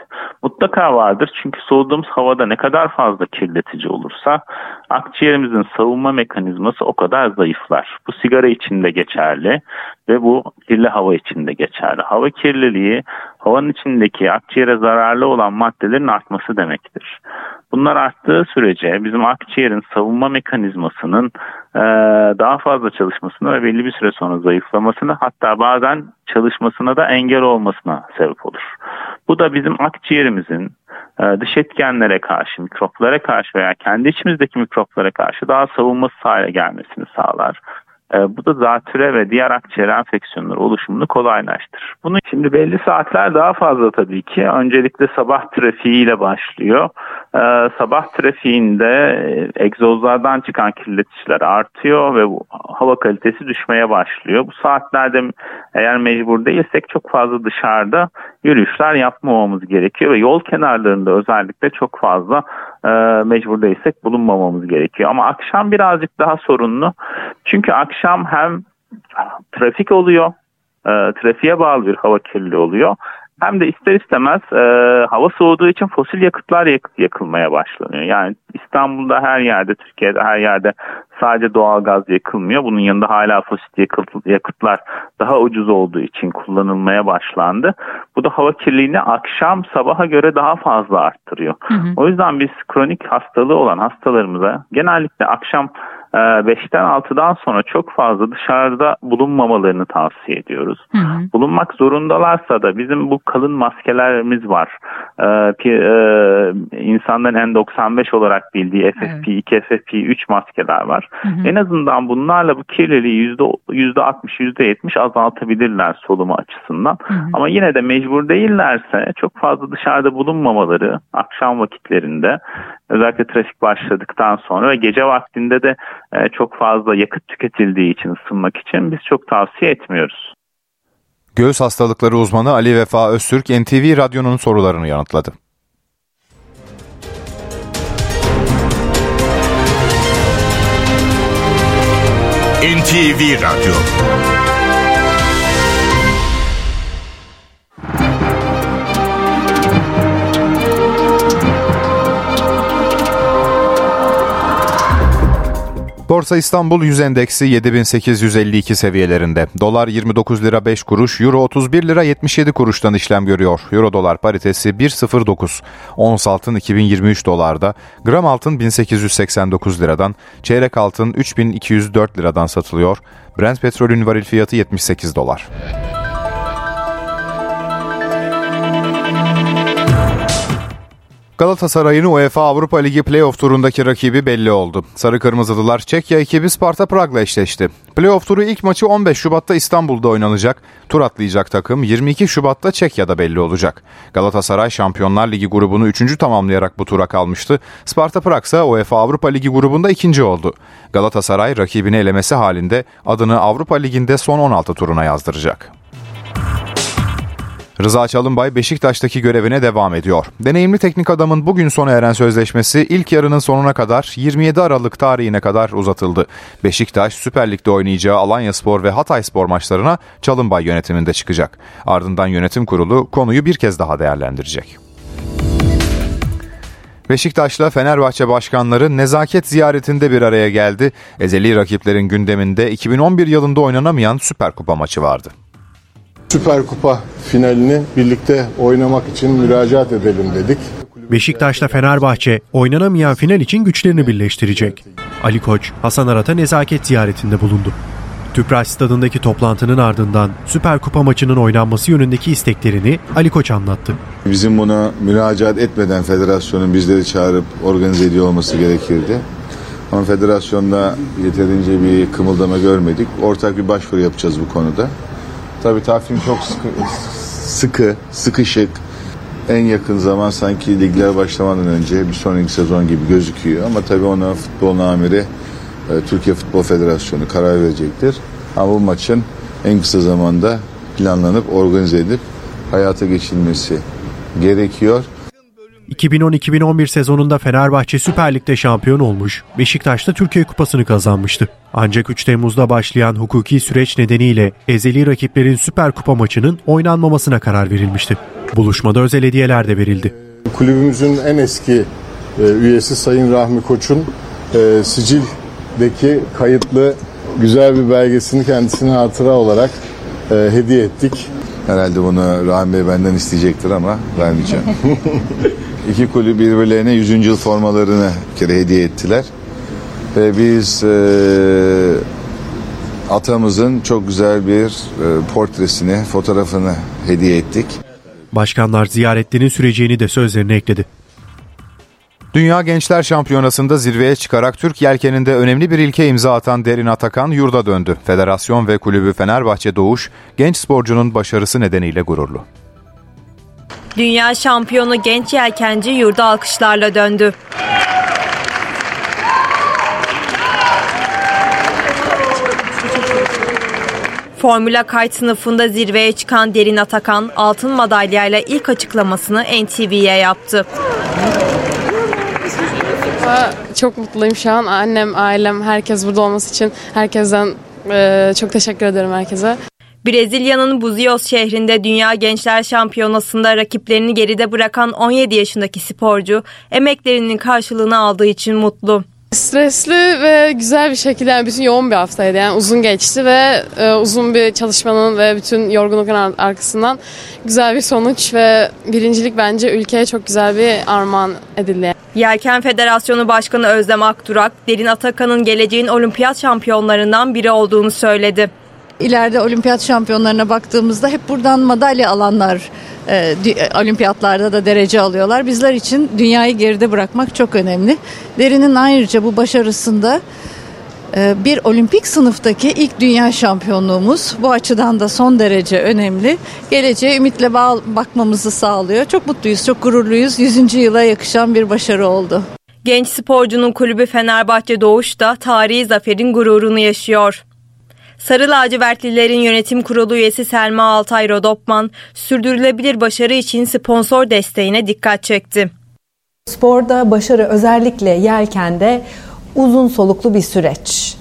mutlaka vardır. Çünkü soluduğumuz havada ne kadar fazla kirletici olursa akciğerimizin savunma mekanizması o kadar zayıflar. Bu sigara için de geçerli ve bu kirli hava için de geçerli. Hava kirliliği havanın içindeki akciğere zararlı olan maddelerin artması demektir. Bunlar arttığı sürece bizim akciğerin savunma mekanizmasının e, daha fazla çalışmasına ve belli bir süre sonra zayıflamasına hatta bazen çalışmasına da engel olmasına sebep olur. Bu da bizim akciğerimizin e, dış etkenlere karşı, mikroplara karşı veya kendi içimizdeki mikroplara karşı daha savunması hale gelmesini sağlar. E, bu da zatüre ve diğer akciğer enfeksiyonları oluşumunu kolaylaştırır. Bunu şimdi belli saatler daha fazla tabii ki. Öncelikle sabah trafiğiyle başlıyor. Ee, sabah trafiğinde e, egzozlardan çıkan kirleticiler artıyor ve bu hava kalitesi düşmeye başlıyor. Bu saatlerde eğer mecbur değilsek çok fazla dışarıda yürüyüşler yapmamamız gerekiyor ve yol kenarlarında özellikle çok fazla e, mecbur değilsek bulunmamamız gerekiyor. Ama akşam birazcık daha sorunlu. Çünkü akşam hem trafik oluyor, e, trafiğe bağlı bir hava kirliliği oluyor hem de ister istemez e, hava soğuduğu için fosil yakıtlar yak, yakılmaya başlanıyor. Yani İstanbul'da her yerde, Türkiye'de her yerde sadece doğal gaz yakılmıyor. Bunun yanında hala fosil yakıtlar daha ucuz olduğu için kullanılmaya başlandı. Bu da hava kirliliğini akşam sabaha göre daha fazla arttırıyor. Hı hı. O yüzden biz kronik hastalığı olan hastalarımıza genellikle akşam 5'ten ee, 6'dan sonra çok fazla dışarıda bulunmamalarını tavsiye ediyoruz. Hı hı. Bulunmak zorundalarsa da bizim bu kalın maskelerimiz var. Ee, e, insanların N95 olarak bildiği FFP2, evet. FFP3 maskeler var. Hı hı. En azından bunlarla bu kirliliği %60, %70 azaltabilirler solumu açısından. Hı hı. Ama yine de mecbur değillerse çok fazla dışarıda bulunmamaları akşam vakitlerinde özellikle trafik başladıktan sonra ve gece vaktinde de e, çok fazla yakıt tüketildiği için ısınmak için biz çok tavsiye etmiyoruz. Göğüs hastalıkları uzmanı Ali Vefa Öztürk NTV Radyo'nun sorularını yanıtladı. NTV Radyo Borsa İstanbul 100 endeksi 7852 seviyelerinde. Dolar 29 lira 5 kuruş, Euro 31 lira 77 kuruştan işlem görüyor. Euro dolar paritesi 1.09. Ons altın 2023 dolarda, gram altın 1889 liradan, çeyrek altın 3204 liradan satılıyor. Brent petrolün varil fiyatı 78 dolar. Galatasaray'ın UEFA Avrupa Ligi playoff turundaki rakibi belli oldu. Sarı Kırmızılılar Çekya ekibi Sparta Prag'la eşleşti. Playoff turu ilk maçı 15 Şubat'ta İstanbul'da oynanacak. Tur atlayacak takım 22 Şubat'ta Çekya'da belli olacak. Galatasaray Şampiyonlar Ligi grubunu 3. tamamlayarak bu tura kalmıştı. Sparta Prag ise UEFA Avrupa Ligi grubunda ikinci oldu. Galatasaray rakibini elemesi halinde adını Avrupa Ligi'nde son 16 turuna yazdıracak. Rıza Çalınbay Beşiktaş'taki görevine devam ediyor. Deneyimli teknik adamın bugün sona eren sözleşmesi ilk yarının sonuna kadar 27 Aralık tarihine kadar uzatıldı. Beşiktaş Süper Lig'de oynayacağı Alanya Spor ve Hatay Spor maçlarına Çalınbay yönetiminde çıkacak. Ardından yönetim kurulu konuyu bir kez daha değerlendirecek. Beşiktaş'la Fenerbahçe başkanları nezaket ziyaretinde bir araya geldi. Ezeli rakiplerin gündeminde 2011 yılında oynanamayan Süper Kupa maçı vardı. Süper Kupa finalini birlikte oynamak için müracaat edelim dedik. Beşiktaş'la Fenerbahçe oynanamayan final için güçlerini birleştirecek. Ali Koç, Hasan Arat'a nezaket ziyaretinde bulundu. Tüpraş stadındaki toplantının ardından Süper Kupa maçının oynanması yönündeki isteklerini Ali Koç anlattı. Bizim buna müracaat etmeden federasyonun bizleri çağırıp organize ediyor olması gerekirdi. Ama federasyonda yeterince bir kımıldama görmedik. Ortak bir başvuru yapacağız bu konuda. Tabii takvim çok sıkı, sıkı, sıkışık. En yakın zaman sanki ligler başlamadan önce bir sonraki sezon gibi gözüküyor. Ama tabii ona futbol amiri e, Türkiye Futbol Federasyonu karar verecektir. Ama bu maçın en kısa zamanda planlanıp organize edip hayata geçilmesi gerekiyor. 2010-2011 sezonunda Fenerbahçe Süper Lig'de şampiyon olmuş, Beşiktaş'ta Türkiye Kupası'nı kazanmıştı. Ancak 3 Temmuz'da başlayan hukuki süreç nedeniyle ezeli rakiplerin Süper Kupa maçının oynanmamasına karar verilmişti. Buluşmada özel hediyeler de verildi. Kulübümüzün en eski e, üyesi Sayın Rahmi Koç'un e, sicildeki kayıtlı güzel bir belgesini kendisine hatıra olarak e, hediye ettik. Herhalde bunu Rahmi Bey benden isteyecektir ama vermeyeceğim. İki kulüp birbirlerine 100. yıl formalarını bir kere hediye ettiler. Ve biz e, atamızın çok güzel bir e, portresini, fotoğrafını hediye ettik. Başkanlar ziyaretlerin süreceğini de sözlerine ekledi. Dünya Gençler Şampiyonası'nda zirveye çıkarak Türk yelkeninde önemli bir ilke imza atan Derin Atakan yurda döndü. Federasyon ve kulübü Fenerbahçe Doğuş, genç sporcunun başarısı nedeniyle gururlu. Dünya şampiyonu genç yelkenci yurda alkışlarla döndü. Formula Kite sınıfında zirveye çıkan Derin Atakan altın madalyayla ilk açıklamasını NTV'ye yaptı. Çok mutluyum şu an. Annem, ailem, herkes burada olması için herkesten e, çok teşekkür ederim herkese. Brezilya'nın Buzios şehrinde Dünya Gençler Şampiyonası'nda rakiplerini geride bırakan 17 yaşındaki sporcu emeklerinin karşılığını aldığı için mutlu. Stresli ve güzel bir şekilde yani bütün yoğun bir haftaydı yani uzun geçti ve e, uzun bir çalışmanın ve bütün yorgunlukların arkasından güzel bir sonuç ve birincilik bence ülkeye çok güzel bir armağan edildi. Yelken Federasyonu Başkanı Özlem Akturak, Derin Atakan'ın geleceğin olimpiyat şampiyonlarından biri olduğunu söyledi. İleride olimpiyat şampiyonlarına baktığımızda hep buradan madalya alanlar e, olimpiyatlarda da derece alıyorlar. Bizler için dünyayı geride bırakmak çok önemli. Derin'in ayrıca bu başarısında e, bir olimpik sınıftaki ilk dünya şampiyonluğumuz. Bu açıdan da son derece önemli. Geleceğe ümitle bakmamızı sağlıyor. Çok mutluyuz, çok gururluyuz. 100. yıla yakışan bir başarı oldu. Genç sporcunun kulübü Fenerbahçe Doğuş da tarihi zaferin gururunu yaşıyor. Sarı lacivertlilerin yönetim kurulu üyesi Selma Altay Rodopman, sürdürülebilir başarı için sponsor desteğine dikkat çekti. Sporda başarı özellikle yelkende uzun soluklu bir süreç.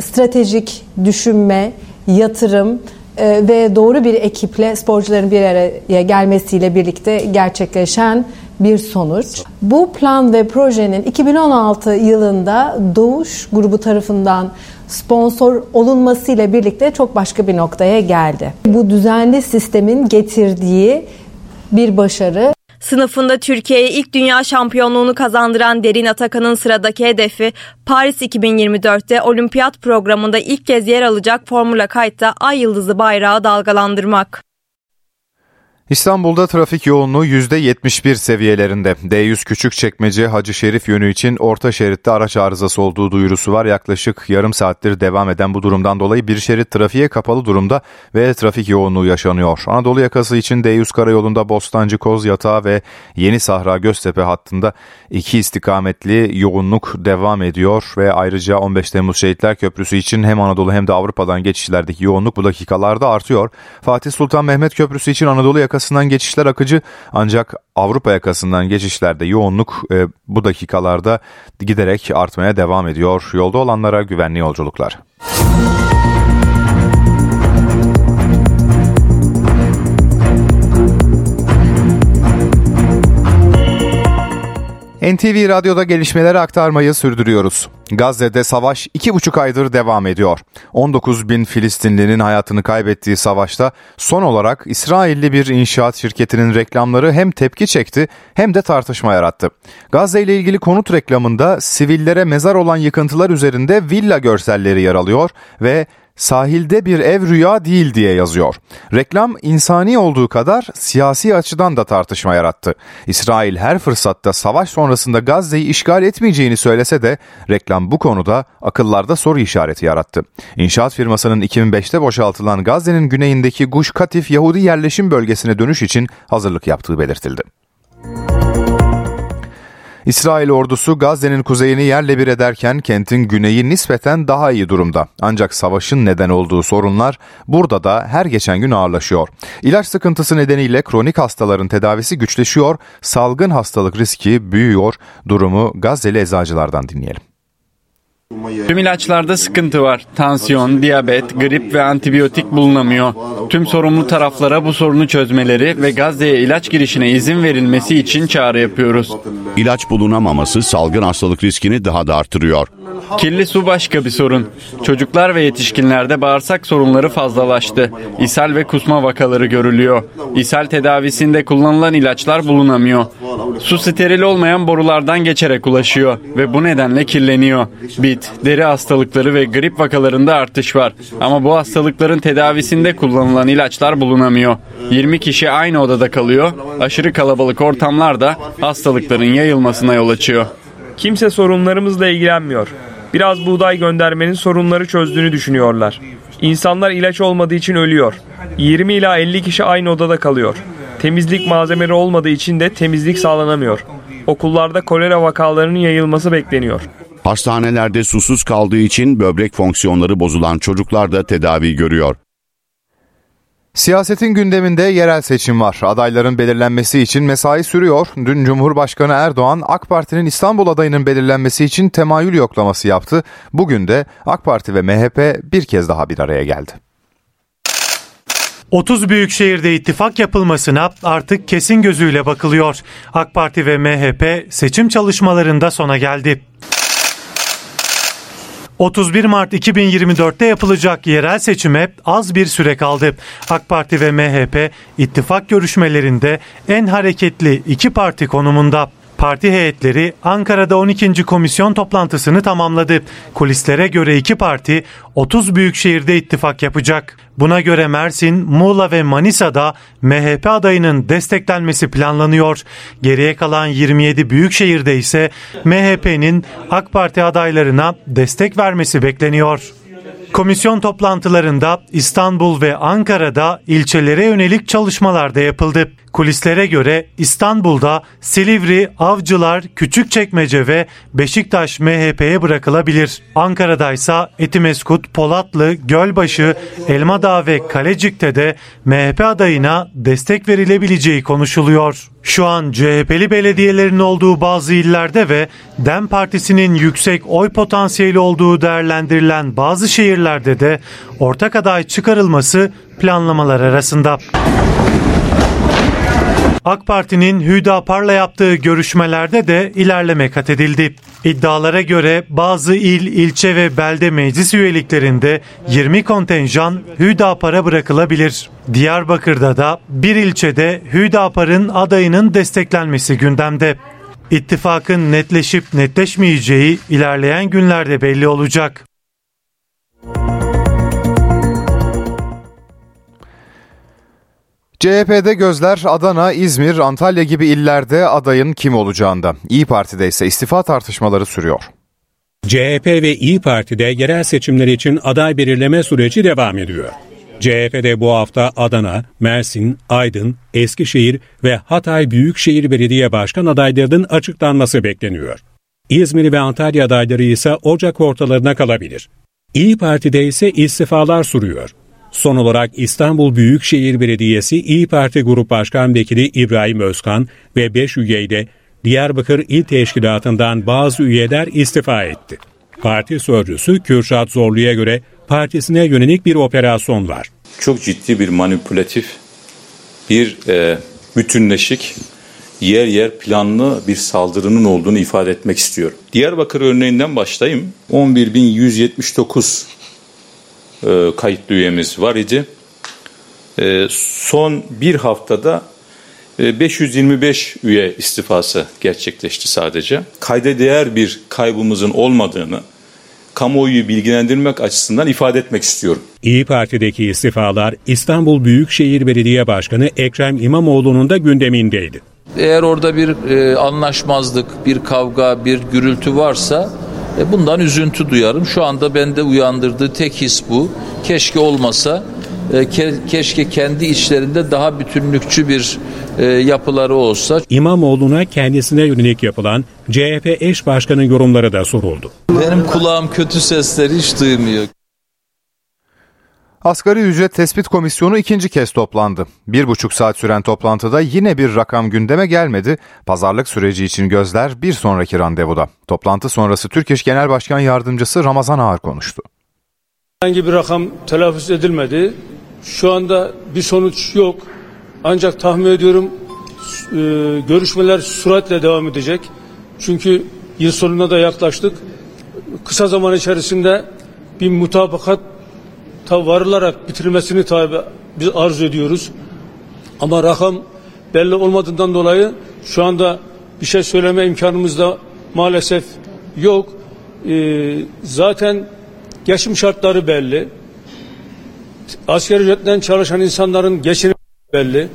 Stratejik düşünme, yatırım e, ve doğru bir ekiple sporcuların bir araya gelmesiyle birlikte gerçekleşen bir sonuç. Bu plan ve projenin 2016 yılında Doğuş grubu tarafından sponsor olunmasıyla birlikte çok başka bir noktaya geldi. Bu düzenli sistemin getirdiği bir başarı. Sınıfında Türkiye'ye ilk dünya şampiyonluğunu kazandıran Derin Atakan'ın sıradaki hedefi Paris 2024'te olimpiyat programında ilk kez yer alacak Formula Kite'da Ay Yıldızı bayrağı dalgalandırmak. İstanbul'da trafik yoğunluğu %71 seviyelerinde. D100 Küçükçekmece Hacı Şerif yönü için orta şeritte araç arızası olduğu duyurusu var. Yaklaşık yarım saattir devam eden bu durumdan dolayı bir şerit trafiğe kapalı durumda ve trafik yoğunluğu yaşanıyor. Anadolu yakası için D100 karayolunda Bostancı Koz Yatağı ve Yeni Sahra Göztepe hattında iki istikametli yoğunluk devam ediyor ve ayrıca 15 Temmuz Şehitler Köprüsü için hem Anadolu hem de Avrupa'dan geçişlerdeki yoğunluk bu dakikalarda artıyor. Fatih Sultan Mehmet Köprüsü için Anadolu yakası yakasından geçişler akıcı ancak Avrupa yakasından geçişlerde yoğunluk e, bu dakikalarda giderek artmaya devam ediyor. Yolda olanlara güvenli yolculuklar. NTV Radyo'da gelişmeleri aktarmayı sürdürüyoruz. Gazze'de savaş iki buçuk aydır devam ediyor. 19 bin Filistinlinin hayatını kaybettiği savaşta son olarak İsrailli bir inşaat şirketinin reklamları hem tepki çekti hem de tartışma yarattı. Gazze ile ilgili konut reklamında sivillere mezar olan yıkıntılar üzerinde villa görselleri yer alıyor ve sahilde bir ev rüya değil diye yazıyor. Reklam insani olduğu kadar siyasi açıdan da tartışma yarattı. İsrail her fırsatta savaş sonrasında Gazze'yi işgal etmeyeceğini söylese de reklam bu konuda akıllarda soru işareti yarattı. İnşaat firmasının 2005'te boşaltılan Gazze'nin güneyindeki Guş Katif Yahudi yerleşim bölgesine dönüş için hazırlık yaptığı belirtildi. İsrail ordusu Gazze'nin kuzeyini yerle bir ederken kentin güneyi nispeten daha iyi durumda. Ancak savaşın neden olduğu sorunlar burada da her geçen gün ağırlaşıyor. İlaç sıkıntısı nedeniyle kronik hastaların tedavisi güçleşiyor, salgın hastalık riski büyüyor. Durumu Gazze'li eczacılardan dinleyelim. Tüm ilaçlarda sıkıntı var. Tansiyon, diyabet, grip ve antibiyotik bulunamıyor. Tüm sorumlu taraflara bu sorunu çözmeleri ve Gazze'ye ilaç girişine izin verilmesi için çağrı yapıyoruz. İlaç bulunamaması salgın hastalık riskini daha da artırıyor. Kirli su başka bir sorun. Çocuklar ve yetişkinlerde bağırsak sorunları fazlalaştı. İshal ve kusma vakaları görülüyor. İshal tedavisinde kullanılan ilaçlar bulunamıyor. Su steril olmayan borulardan geçerek ulaşıyor ve bu nedenle kirleniyor. Bit, deri hastalıkları ve grip vakalarında artış var. Ama bu hastalıkların tedavisinde kullanılan ilaçlar bulunamıyor. 20 kişi aynı odada kalıyor. Aşırı kalabalık ortamlar da hastalıkların yayılmasına yol açıyor. Kimse sorunlarımızla ilgilenmiyor. Biraz buğday göndermenin sorunları çözdüğünü düşünüyorlar. İnsanlar ilaç olmadığı için ölüyor. 20 ila 50 kişi aynı odada kalıyor. Temizlik malzemeleri olmadığı için de temizlik sağlanamıyor. Okullarda kolera vakalarının yayılması bekleniyor. Hastanelerde susuz kaldığı için böbrek fonksiyonları bozulan çocuklar da tedavi görüyor. Siyasetin gündeminde yerel seçim var. Adayların belirlenmesi için mesai sürüyor. Dün Cumhurbaşkanı Erdoğan AK Parti'nin İstanbul adayının belirlenmesi için temayül yoklaması yaptı. Bugün de AK Parti ve MHP bir kez daha bir araya geldi. 30 büyük şehirde ittifak yapılmasına artık kesin gözüyle bakılıyor. AK Parti ve MHP seçim çalışmalarında sona geldi. 31 Mart 2024'te yapılacak yerel seçime az bir süre kaldı. AK Parti ve MHP ittifak görüşmelerinde en hareketli iki parti konumunda. Parti heyetleri Ankara'da 12. komisyon toplantısını tamamladı. Kulislere göre iki parti 30 büyük şehirde ittifak yapacak. Buna göre Mersin, Muğla ve Manisa'da MHP adayının desteklenmesi planlanıyor. Geriye kalan 27 büyük şehirde ise MHP'nin AK Parti adaylarına destek vermesi bekleniyor. Komisyon toplantılarında İstanbul ve Ankara'da ilçelere yönelik çalışmalar da yapıldı. Kulislere göre İstanbul'da Silivri, Avcılar, Küçükçekmece ve Beşiktaş MHP'ye bırakılabilir. Ankara'da ise Etimeskut, Polatlı, Gölbaşı, Elmadağ ve Kalecik'te de MHP adayına destek verilebileceği konuşuluyor. Şu an CHP'li belediyelerin olduğu bazı illerde ve DEM Partisi'nin yüksek oy potansiyeli olduğu değerlendirilen bazı şehirlerde de ortak aday çıkarılması planlamalar arasında. AK Parti'nin Hüdapar'la yaptığı görüşmelerde de ilerleme kat edildi. İddialara göre bazı il, ilçe ve belde meclis üyeliklerinde 20 kontenjan Hüdapar'a bırakılabilir. Diyarbakır'da da bir ilçede Hüdapar'ın adayının desteklenmesi gündemde. İttifakın netleşip netleşmeyeceği ilerleyen günlerde belli olacak. CHP'de gözler Adana, İzmir, Antalya gibi illerde adayın kim olacağında. İyi Parti'de ise istifa tartışmaları sürüyor. CHP ve İyi Parti'de yerel seçimler için aday belirleme süreci devam ediyor. CHP'de bu hafta Adana, Mersin, Aydın, Eskişehir ve Hatay Büyükşehir Belediye Başkan adaylarının açıklanması bekleniyor. İzmir ve Antalya adayları ise Ocak ortalarına kalabilir. İyi Parti'de ise istifalar sürüyor. Son olarak İstanbul Büyükşehir Belediyesi İyi Parti Grup Başkan Vekili İbrahim Özkan ve 5 üyeyle Diyarbakır İl Teşkilatı'ndan bazı üyeler istifa etti. Parti sözcüsü Kürşat Zorlu'ya göre partisine yönelik bir operasyon var. Çok ciddi bir manipülatif, bir e, bütünleşik, yer yer planlı bir saldırının olduğunu ifade etmek istiyorum. Diyarbakır örneğinden başlayayım. 11.179 e, kayıtlı üyemiz var idi. E, son bir haftada 525 e, üye istifası gerçekleşti sadece. Kayda değer bir kaybımızın olmadığını, kamuoyu bilgilendirmek açısından ifade etmek istiyorum. İyi Parti'deki istifalar İstanbul Büyükşehir Belediye Başkanı Ekrem İmamoğlu'nun da gündemindeydi. Eğer orada bir e, anlaşmazlık, bir kavga, bir gürültü varsa e, bundan üzüntü duyarım. Şu anda bende uyandırdığı tek his bu. Keşke olmasa, e, ke, keşke kendi içlerinde daha bütünlükçü bir e, yapıları olsa. İmamoğlu'na kendisine yönelik yapılan CHP eş başkanı yorumları da soruldu. Benim kulağım kötü sesleri hiç duymuyor. Asgari ücret tespit komisyonu ikinci kez toplandı. Bir buçuk saat süren toplantıda yine bir rakam gündeme gelmedi. Pazarlık süreci için gözler bir sonraki randevuda. Toplantı sonrası Türk İş Genel Başkan Yardımcısı Ramazan Ağar konuştu. Herhangi bir rakam telaffuz edilmedi. Şu anda bir sonuç yok. Ancak tahmin ediyorum e, görüşmeler süratle devam edecek. Çünkü yıl sonuna da yaklaştık. Kısa zaman içerisinde bir mutabakat varılarak bitirilmesini tabi biz arzu ediyoruz. Ama rakam belli olmadığından dolayı şu anda bir şey söyleme imkanımız da maalesef yok. Ee, zaten geçim şartları belli. Asker ücretten çalışan insanların geçini belli.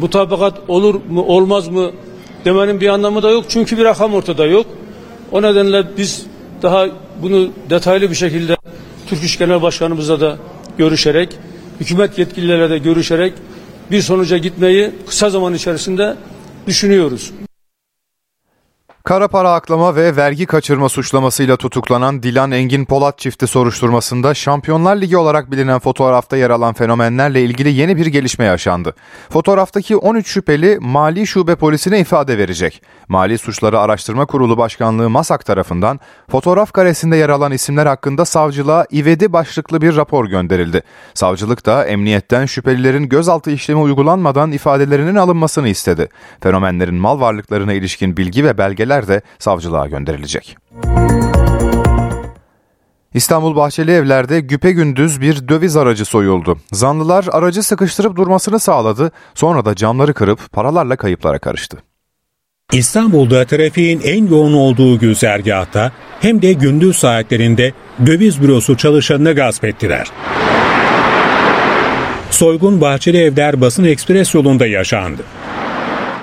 Bu tabakat olur mu olmaz mı demenin bir anlamı da yok. Çünkü bir rakam ortada yok. O nedenle biz daha bunu detaylı bir şekilde Türk İş Genel Başkanımızla da görüşerek, hükümet yetkilileriyle de görüşerek bir sonuca gitmeyi kısa zaman içerisinde düşünüyoruz. Kara para aklama ve vergi kaçırma suçlamasıyla tutuklanan Dilan Engin Polat çifti soruşturmasında Şampiyonlar Ligi olarak bilinen fotoğrafta yer alan fenomenlerle ilgili yeni bir gelişme yaşandı. Fotoğraftaki 13 şüpheli Mali Şube Polisi'ne ifade verecek. Mali Suçları Araştırma Kurulu Başkanlığı MASAK tarafından fotoğraf karesinde yer alan isimler hakkında savcılığa ivedi başlıklı bir rapor gönderildi. Savcılık da emniyetten şüphelilerin gözaltı işlemi uygulanmadan ifadelerinin alınmasını istedi. Fenomenlerin mal varlıklarına ilişkin bilgi ve belgeler belgeler de savcılığa gönderilecek. İstanbul Bahçeli Evler'de güpe gündüz bir döviz aracı soyuldu. Zanlılar aracı sıkıştırıp durmasını sağladı, sonra da camları kırıp paralarla kayıplara karıştı. İstanbul'da trafiğin en yoğun olduğu güzergahta hem de gündüz saatlerinde döviz bürosu çalışanını gasp ettiler. Soygun Bahçeli Evler Basın Ekspres yolunda yaşandı.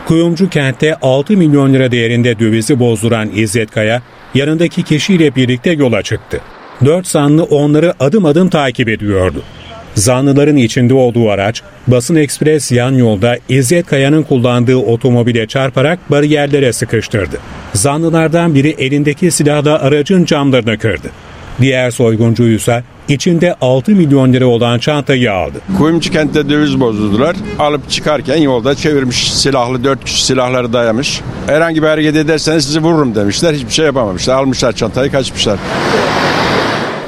Kuyumcu kentte 6 milyon lira değerinde dövizi bozduran İzzet Kaya yanındaki kişiyle birlikte yola çıktı. Dört zanlı onları adım adım takip ediyordu. Zanlıların içinde olduğu araç Basın Ekspres yan yolda İzzet Kaya'nın kullandığı otomobile çarparak bariyerlere sıkıştırdı. Zanlılardan biri elindeki silahla aracın camlarını kırdı. Diğer soyguncu ise içinde 6 milyon lira olan çantayı aldı. Kuyumcu kentte döviz bozdular. Alıp çıkarken yolda çevirmiş silahlı dört kişi silahları dayamış. Herhangi bir hareket ederseniz sizi vururum demişler. Hiçbir şey yapamamışlar. Almışlar çantayı kaçmışlar.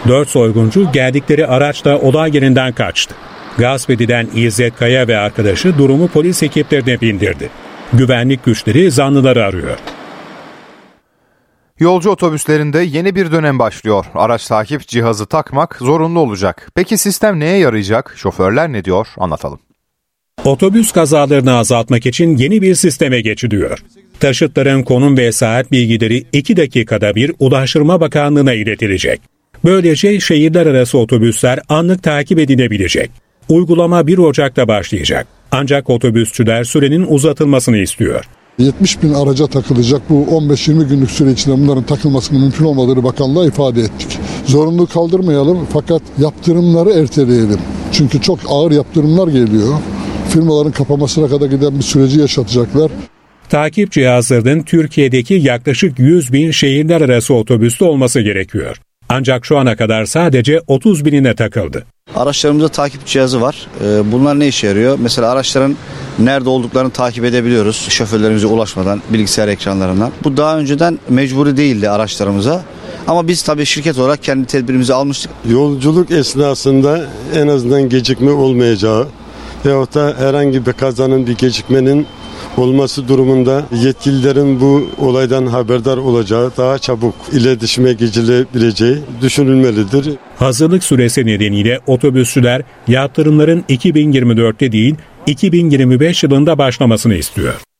Dört soyguncu geldikleri araçla olay yerinden kaçtı. Gasp edilen İzzet Kaya ve arkadaşı durumu polis ekiplerine bildirdi. Güvenlik güçleri zanlıları arıyor. Yolcu otobüslerinde yeni bir dönem başlıyor. Araç takip cihazı takmak zorunlu olacak. Peki sistem neye yarayacak? Şoförler ne diyor? Anlatalım. Otobüs kazalarını azaltmak için yeni bir sisteme geçiliyor. Taşıtların konum ve saat bilgileri 2 dakikada bir Ulaştırma Bakanlığı'na iletilecek. Böylece şehirler arası otobüsler anlık takip edilebilecek. Uygulama 1 Ocak'ta başlayacak. Ancak otobüsçüler sürenin uzatılmasını istiyor. 70 bin araca takılacak bu 15-20 günlük süre içinde bunların takılmasının mümkün olmadığını bakanlığa ifade ettik. Zorunluluğu kaldırmayalım fakat yaptırımları erteleyelim. Çünkü çok ağır yaptırımlar geliyor. Firmaların kapamasına kadar giden bir süreci yaşatacaklar. Takip cihazlarının Türkiye'deki yaklaşık 100 bin şehirler arası otobüste olması gerekiyor. Ancak şu ana kadar sadece 30 binine takıldı. Araçlarımızda takip cihazı var. Ee, bunlar ne işe yarıyor? Mesela araçların nerede olduklarını takip edebiliyoruz. Şoförlerimize ulaşmadan bilgisayar ekranlarından. Bu daha önceden mecburi değildi araçlarımıza. Ama biz tabii şirket olarak kendi tedbirimizi almıştık. Yolculuk esnasında en azından gecikme olmayacağı veyahut da herhangi bir kazanın bir gecikmenin olması durumunda yetkililerin bu olaydan haberdar olacağı, daha çabuk iletişime geçilebileceği düşünülmelidir. Hazırlık süresi nedeniyle otobüsçüler yaptırımların 2024'te değil 2025 yılında başlamasını istiyor.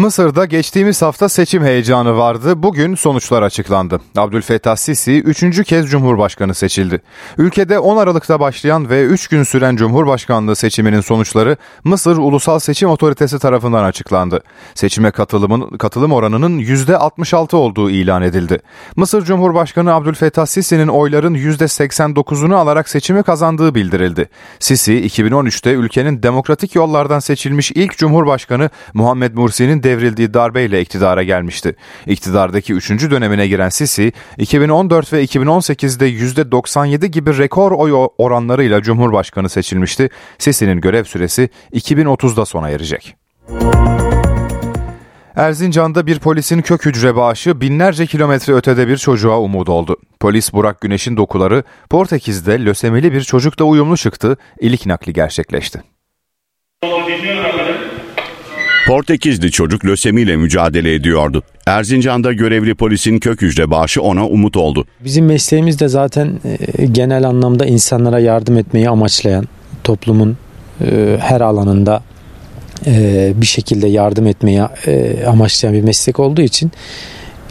Mısır'da geçtiğimiz hafta seçim heyecanı vardı. Bugün sonuçlar açıklandı. Abdülfettah Sisi üçüncü kez Cumhurbaşkanı seçildi. Ülkede 10 Aralık'ta başlayan ve 3 gün süren Cumhurbaşkanlığı seçiminin sonuçları Mısır Ulusal Seçim Otoritesi tarafından açıklandı. Seçime katılımın, katılım oranının %66 olduğu ilan edildi. Mısır Cumhurbaşkanı Abdülfettah Sisi'nin oyların %89'unu alarak seçimi kazandığı bildirildi. Sisi 2013'te ülkenin demokratik yollardan seçilmiş ilk Cumhurbaşkanı Muhammed Mursi'nin devrildiği darbeyle iktidara gelmişti. İktidardaki 3. dönemine giren Sisi, 2014 ve 2018'de %97 gibi rekor oy oranlarıyla Cumhurbaşkanı seçilmişti. Sisi'nin görev süresi 2030'da sona erecek. Erzincan'da bir polisin kök hücre bağışı binlerce kilometre ötede bir çocuğa umut oldu. Polis Burak Güneş'in dokuları Portekiz'de lösemili bir çocukla uyumlu çıktı, ilik nakli gerçekleşti. Portekizli çocuk lösemiyle mücadele ediyordu. Erzincan'da görevli polisin kök hücre bağışı ona umut oldu. Bizim mesleğimiz de zaten e, genel anlamda insanlara yardım etmeyi amaçlayan, toplumun e, her alanında e, bir şekilde yardım etmeyi amaçlayan bir meslek olduğu için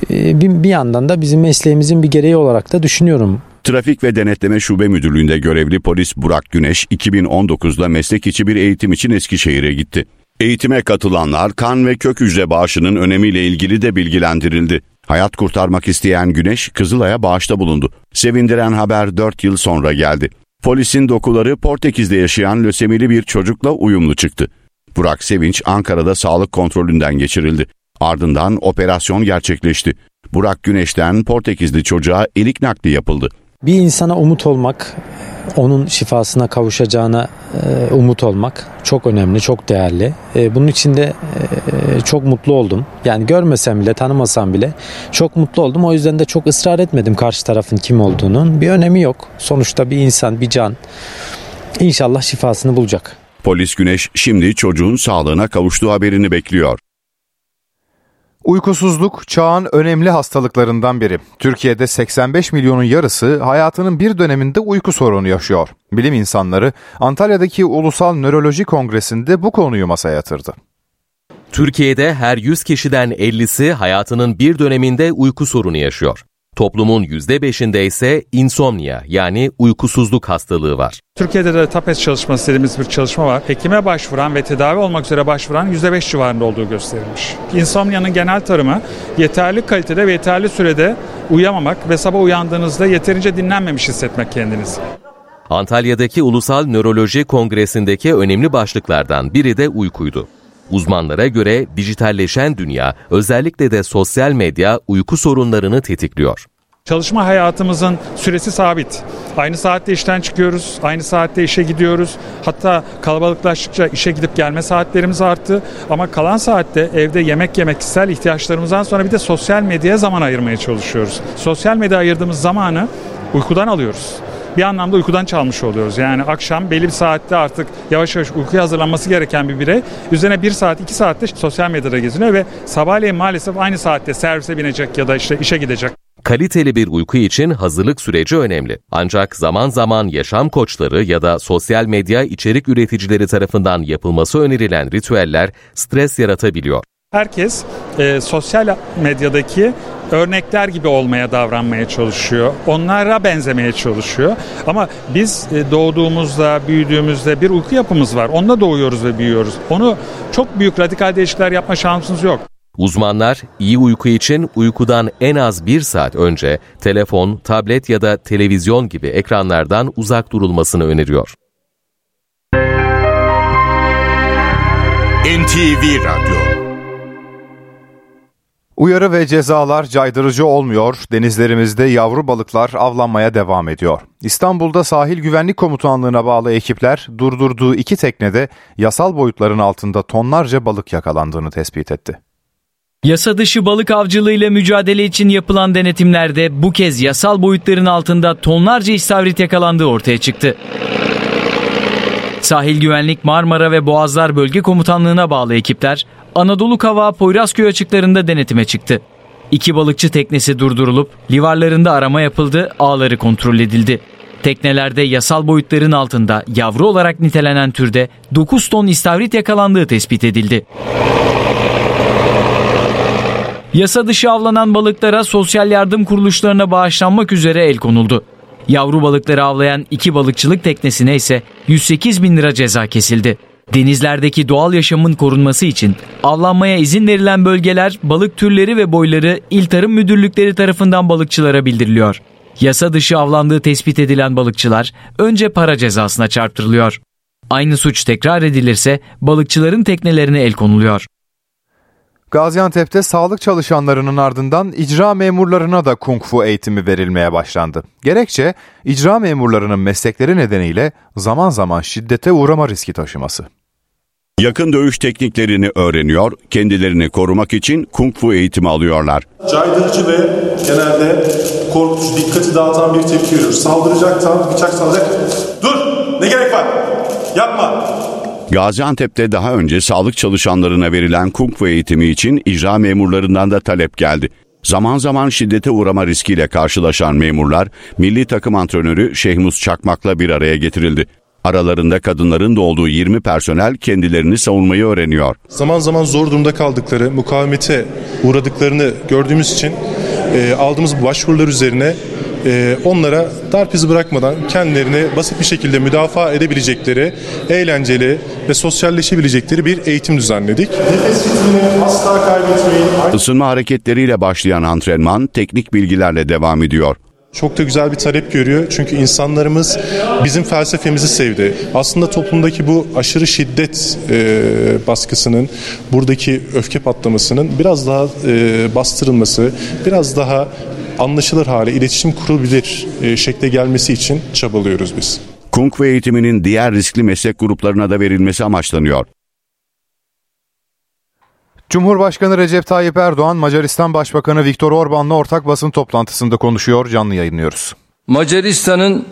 bir yandan da bizim mesleğimizin bir gereği olarak da düşünüyorum. Trafik ve Denetleme Şube Müdürlüğü'nde görevli polis Burak Güneş 2019'da meslek içi bir eğitim için Eskişehir'e gitti. Eğitime katılanlar kan ve kök hücre bağışının önemiyle ilgili de bilgilendirildi. Hayat kurtarmak isteyen Güneş Kızılay'a bağışta bulundu. Sevindiren haber 4 yıl sonra geldi. Polisin dokuları Portekiz'de yaşayan lösemili bir çocukla uyumlu çıktı. Burak Sevinç Ankara'da sağlık kontrolünden geçirildi. Ardından operasyon gerçekleşti. Burak Güneş'ten Portekizli çocuğa elik nakli yapıldı. Bir insana umut olmak, onun şifasına kavuşacağına e, umut olmak çok önemli, çok değerli. E, bunun için de e, çok mutlu oldum. Yani görmesem bile, tanımasam bile çok mutlu oldum. O yüzden de çok ısrar etmedim karşı tarafın kim olduğunun. Bir önemi yok. Sonuçta bir insan, bir can. İnşallah şifasını bulacak. Polis Güneş şimdi çocuğun sağlığına kavuştuğu haberini bekliyor. Uykusuzluk çağın önemli hastalıklarından biri. Türkiye'de 85 milyonun yarısı hayatının bir döneminde uyku sorunu yaşıyor. Bilim insanları Antalya'daki Ulusal Nöroloji Kongresi'nde bu konuyu masaya yatırdı. Türkiye'de her 100 kişiden 50'si hayatının bir döneminde uyku sorunu yaşıyor. Toplumun %5'inde ise insomnia yani uykusuzluk hastalığı var. Türkiye'de de TAPES çalışması dediğimiz bir çalışma var. Hekime başvuran ve tedavi olmak üzere başvuran %5 civarında olduğu gösterilmiş. İnsomnia'nın genel tarımı yeterli kalitede ve yeterli sürede uyuyamamak ve sabah uyandığınızda yeterince dinlenmemiş hissetmek kendinizi. Antalya'daki Ulusal Nöroloji Kongresi'ndeki önemli başlıklardan biri de uykuydu. Uzmanlara göre dijitalleşen dünya, özellikle de sosyal medya uyku sorunlarını tetikliyor. Çalışma hayatımızın süresi sabit. Aynı saatte işten çıkıyoruz, aynı saatte işe gidiyoruz. Hatta kalabalıklaştıkça işe gidip gelme saatlerimiz arttı. Ama kalan saatte evde yemek yemek, kişisel ihtiyaçlarımızdan sonra bir de sosyal medyaya zaman ayırmaya çalışıyoruz. Sosyal medya ayırdığımız zamanı uykudan alıyoruz bir anlamda uykudan çalmış oluyoruz. Yani akşam belli bir saatte artık yavaş yavaş uykuya hazırlanması gereken bir birey üzerine bir saat iki saatte sosyal medyada geziniyor ve sabahleyin maalesef aynı saatte servise binecek ya da işte işe gidecek. Kaliteli bir uyku için hazırlık süreci önemli. Ancak zaman zaman yaşam koçları ya da sosyal medya içerik üreticileri tarafından yapılması önerilen ritüeller stres yaratabiliyor. Herkes e, sosyal medyadaki örnekler gibi olmaya davranmaya çalışıyor. Onlara benzemeye çalışıyor. Ama biz e, doğduğumuzda, büyüdüğümüzde bir uyku yapımız var. Onunla doğuyoruz ve büyüyoruz. Onu çok büyük radikal değişiklikler yapma şansımız yok. Uzmanlar iyi uyku için uykudan en az bir saat önce telefon, tablet ya da televizyon gibi ekranlardan uzak durulmasını öneriyor. NTV Radyo Uyarı ve cezalar caydırıcı olmuyor. Denizlerimizde yavru balıklar avlanmaya devam ediyor. İstanbul'da Sahil Güvenlik Komutanlığı'na bağlı ekipler durdurduğu iki teknede yasal boyutların altında tonlarca balık yakalandığını tespit etti. Yasa dışı balık avcılığıyla mücadele için yapılan denetimlerde bu kez yasal boyutların altında tonlarca istavrit yakalandığı ortaya çıktı. Sahil Güvenlik Marmara ve Boğazlar Bölge Komutanlığı'na bağlı ekipler Anadolu Kavağı Poyrazköy açıklarında denetime çıktı. İki balıkçı teknesi durdurulup livarlarında arama yapıldı, ağları kontrol edildi. Teknelerde yasal boyutların altında yavru olarak nitelenen türde 9 ton istavrit yakalandığı tespit edildi. Yasa dışı avlanan balıklara sosyal yardım kuruluşlarına bağışlanmak üzere el konuldu. Yavru balıkları avlayan iki balıkçılık teknesine ise 108 bin lira ceza kesildi. Denizlerdeki doğal yaşamın korunması için avlanmaya izin verilen bölgeler, balık türleri ve boyları İl Tarım Müdürlükleri tarafından balıkçılara bildiriliyor. Yasa dışı avlandığı tespit edilen balıkçılar önce para cezasına çarptırılıyor. Aynı suç tekrar edilirse balıkçıların teknelerine el konuluyor. Gaziantep'te sağlık çalışanlarının ardından icra memurlarına da kung fu eğitimi verilmeye başlandı. Gerekçe icra memurlarının meslekleri nedeniyle zaman zaman şiddete uğrama riski taşıması. Yakın dövüş tekniklerini öğreniyor, kendilerini korumak için kung fu eğitimi alıyorlar. Caydırıcı ve genelde korkutucu, dikkati dağıtan bir tepki veriyor. Saldıracak tam, bıçak salacak. Dur! Ne gerek var? Yapma! Gaziantep'te daha önce sağlık çalışanlarına verilen kung fu eğitimi için icra memurlarından da talep geldi. Zaman zaman şiddete uğrama riskiyle karşılaşan memurlar, milli takım antrenörü Şehmus Çakmak'la bir araya getirildi. Aralarında kadınların da olduğu 20 personel kendilerini savunmayı öğreniyor. Zaman zaman zor durumda kaldıkları, mukavemete uğradıklarını gördüğümüz için e, aldığımız başvurular üzerine e, onlara darp izi bırakmadan kendilerini basit bir şekilde müdafaa edebilecekleri, eğlenceli ve sosyalleşebilecekleri bir eğitim düzenledik. Nefes ritmini asla kaybetmeyin. Isınma hareketleriyle başlayan antrenman teknik bilgilerle devam ediyor. Çok da güzel bir talep görüyor çünkü insanlarımız bizim felsefemizi sevdi. Aslında toplumdaki bu aşırı şiddet e, baskısının, buradaki öfke patlamasının biraz daha e, bastırılması, biraz daha anlaşılır hale, iletişim kurulabilir e, şekle gelmesi için çabalıyoruz biz. Kung fu eğitiminin diğer riskli meslek gruplarına da verilmesi amaçlanıyor. Cumhurbaşkanı Recep Tayyip Erdoğan, Macaristan Başbakanı Viktor Orban'la ortak basın toplantısında konuşuyor. Canlı yayınlıyoruz. Macaristan'ın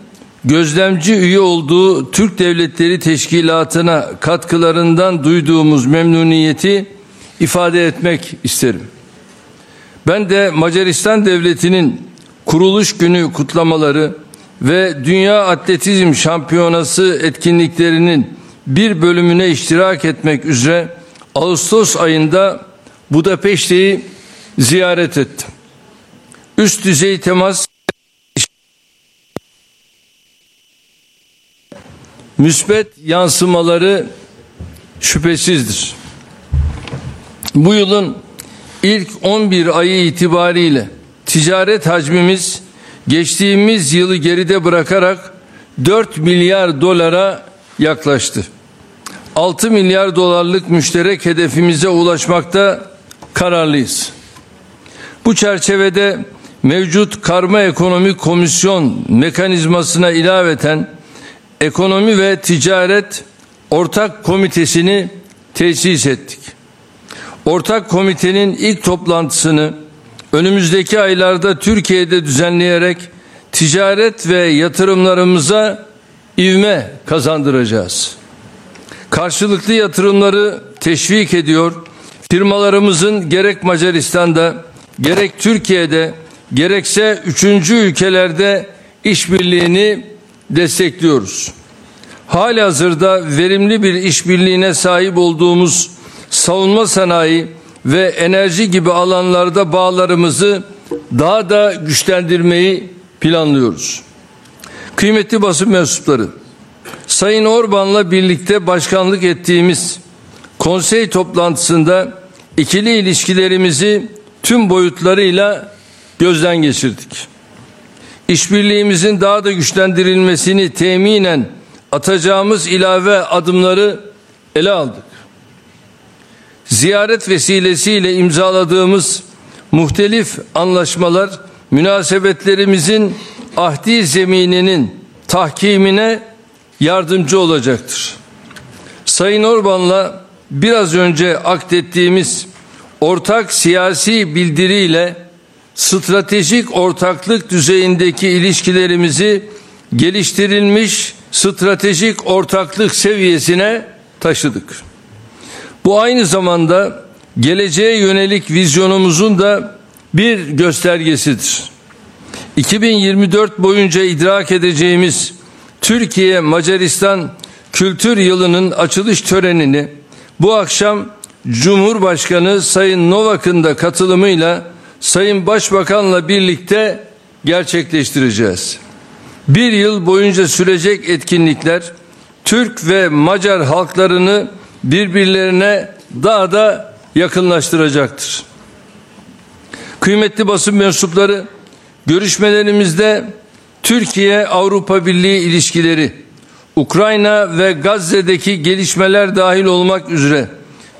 gözlemci üye olduğu Türk Devletleri Teşkilatı'na katkılarından duyduğumuz memnuniyeti ifade etmek isterim. Ben de Macaristan Devleti'nin kuruluş günü kutlamaları ve Dünya Atletizm Şampiyonası etkinliklerinin bir bölümüne iştirak etmek üzere Ağustos ayında Budapeşte'yi ziyaret ettim. Üst düzey temas müsbet yansımaları şüphesizdir. Bu yılın ilk 11 ayı itibariyle ticaret hacmimiz geçtiğimiz yılı geride bırakarak 4 milyar dolara yaklaştı. 6 milyar dolarlık müşterek hedefimize ulaşmakta kararlıyız. Bu çerçevede mevcut karma ekonomik komisyon mekanizmasına ilaveten ekonomi ve ticaret ortak komitesini tesis ettik. Ortak komitenin ilk toplantısını önümüzdeki aylarda Türkiye'de düzenleyerek ticaret ve yatırımlarımıza ivme kazandıracağız. Karşılıklı yatırımları teşvik ediyor. Firmalarımızın gerek Macaristan'da gerek Türkiye'de gerekse üçüncü ülkelerde işbirliğini destekliyoruz. Hali hazırda verimli bir işbirliğine sahip olduğumuz savunma sanayi ve enerji gibi alanlarda bağlarımızı daha da güçlendirmeyi planlıyoruz. Kıymetli basın mensupları, Sayın Orban'la birlikte başkanlık ettiğimiz konsey toplantısında ikili ilişkilerimizi tüm boyutlarıyla gözden geçirdik. İşbirliğimizin daha da güçlendirilmesini teminen atacağımız ilave adımları ele aldık. Ziyaret vesilesiyle imzaladığımız muhtelif anlaşmalar münasebetlerimizin ahdi zemininin tahkimine yardımcı olacaktır. Sayın Orban'la biraz önce aktettiğimiz ortak siyasi bildiriyle stratejik ortaklık düzeyindeki ilişkilerimizi geliştirilmiş stratejik ortaklık seviyesine taşıdık. Bu aynı zamanda geleceğe yönelik vizyonumuzun da bir göstergesidir. 2024 boyunca idrak edeceğimiz Türkiye Macaristan Kültür Yılı'nın açılış törenini bu akşam Cumhurbaşkanı Sayın Novak'ın da katılımıyla Sayın Başbakan'la birlikte gerçekleştireceğiz. Bir yıl boyunca sürecek etkinlikler Türk ve Macar halklarını birbirlerine daha da yakınlaştıracaktır. Kıymetli basın mensupları, görüşmelerimizde Türkiye Avrupa Birliği ilişkileri, Ukrayna ve Gazze'deki gelişmeler dahil olmak üzere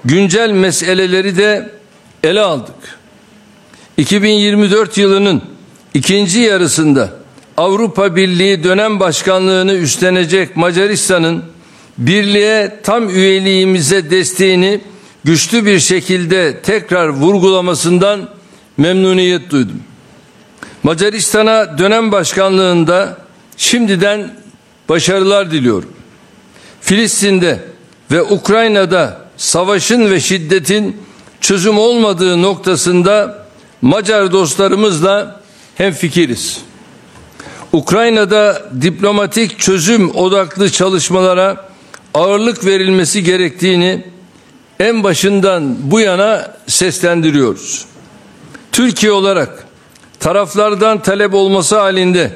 güncel meseleleri de ele aldık. 2024 yılının ikinci yarısında Avrupa Birliği dönem başkanlığını üstlenecek Macaristan'ın birliğe tam üyeliğimize desteğini güçlü bir şekilde tekrar vurgulamasından memnuniyet duydum. Macaristan'a dönem başkanlığında şimdiden başarılar diliyorum. Filistin'de ve Ukrayna'da savaşın ve şiddetin çözüm olmadığı noktasında Macar dostlarımızla hemfikiriz. Ukrayna'da diplomatik çözüm odaklı çalışmalara ağırlık verilmesi gerektiğini en başından bu yana seslendiriyoruz. Türkiye olarak taraflardan talep olması halinde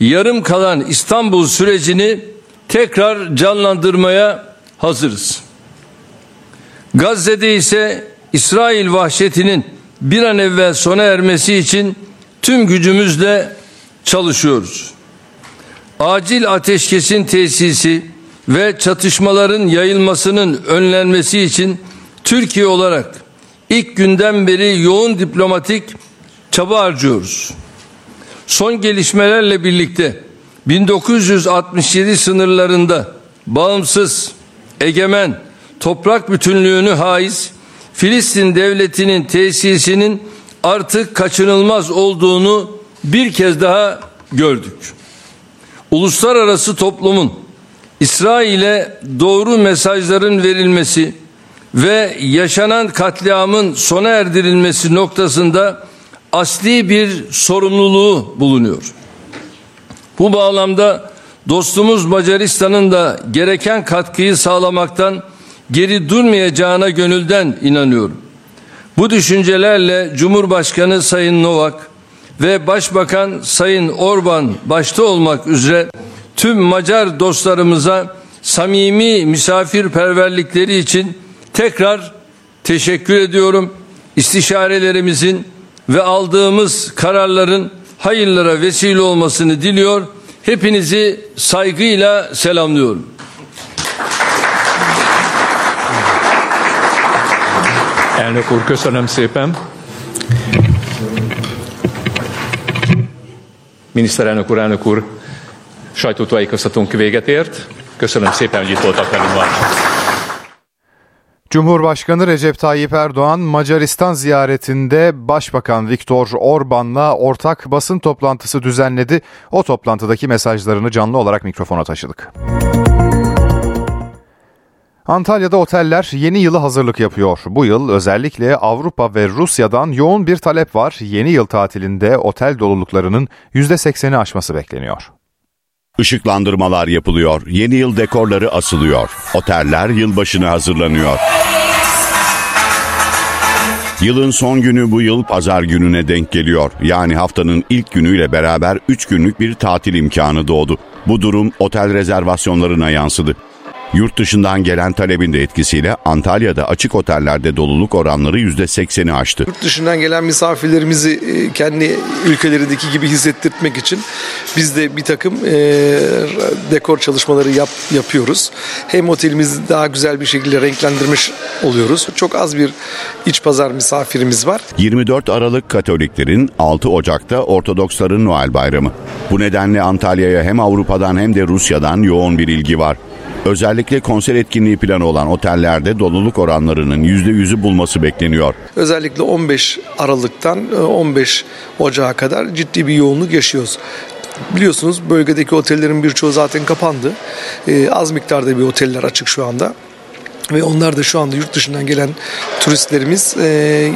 yarım kalan İstanbul sürecini tekrar canlandırmaya hazırız. Gazze'de ise İsrail vahşetinin bir an evvel sona ermesi için tüm gücümüzle çalışıyoruz. Acil ateşkesin tesisi ve çatışmaların yayılmasının önlenmesi için Türkiye olarak ilk günden beri yoğun diplomatik çaba harcıyoruz. Son gelişmelerle birlikte 1967 sınırlarında bağımsız, egemen, toprak bütünlüğünü haiz Filistin devletinin tesisinin artık kaçınılmaz olduğunu bir kez daha gördük. Uluslararası toplumun İsrail'e doğru mesajların verilmesi ve yaşanan katliamın sona erdirilmesi noktasında asli bir sorumluluğu bulunuyor. Bu bağlamda dostumuz Macaristan'ın da gereken katkıyı sağlamaktan geri durmayacağına gönülden inanıyorum. Bu düşüncelerle Cumhurbaşkanı Sayın Novak ve Başbakan Sayın Orban başta olmak üzere tüm Macar dostlarımıza samimi misafirperverlikleri için tekrar teşekkür ediyorum. İstişarelerimizin ve aldığımız kararların hayırlara vesile olmasını diliyor. Hepinizi saygıyla selamlıyorum. Elnök úr, köszönöm szépen. Miniszterelnök úr, elnök úr, sajtótájékoztatónk véget ért. Köszönöm szépen, hogy itt voltak velünk ma. Cumhurbaşkanı Recep Tayyip Erdoğan Macaristan ziyaretinde Başbakan Viktor Orban'la ortak basın toplantısı düzenledi. O toplantıdaki mesajlarını canlı olarak mikrofona taşıdık. Antalya'da oteller yeni yılı hazırlık yapıyor. Bu yıl özellikle Avrupa ve Rusya'dan yoğun bir talep var. Yeni yıl tatilinde otel doluluklarının %80'i aşması bekleniyor. Işıklandırmalar yapılıyor, yeni yıl dekorları asılıyor. Oteller yılbaşına hazırlanıyor. Yılın son günü bu yıl pazar gününe denk geliyor. Yani haftanın ilk günüyle beraber 3 günlük bir tatil imkanı doğdu. Bu durum otel rezervasyonlarına yansıdı. Yurt dışından gelen talebin de etkisiyle Antalya'da açık otellerde doluluk oranları %80'i aştı. Yurt dışından gelen misafirlerimizi e, kendi ülkelerindeki gibi hissettirmek için biz de bir takım e, dekor çalışmaları yap, yapıyoruz. Hem otelimizi daha güzel bir şekilde renklendirmiş oluyoruz. Çok az bir iç pazar misafirimiz var. 24 Aralık Katoliklerin 6 Ocak'ta Ortodoksların Noel Bayramı. Bu nedenle Antalya'ya hem Avrupa'dan hem de Rusya'dan yoğun bir ilgi var. Özellikle konser etkinliği planı olan otellerde doluluk oranlarının %100'ü bulması bekleniyor. Özellikle 15 Aralık'tan 15 e, Ocağı kadar ciddi bir yoğunluk yaşıyoruz. Biliyorsunuz bölgedeki otellerin birçoğu zaten kapandı. Ee, az miktarda bir oteller açık şu anda ve onlar da şu anda yurt dışından gelen turistlerimiz e,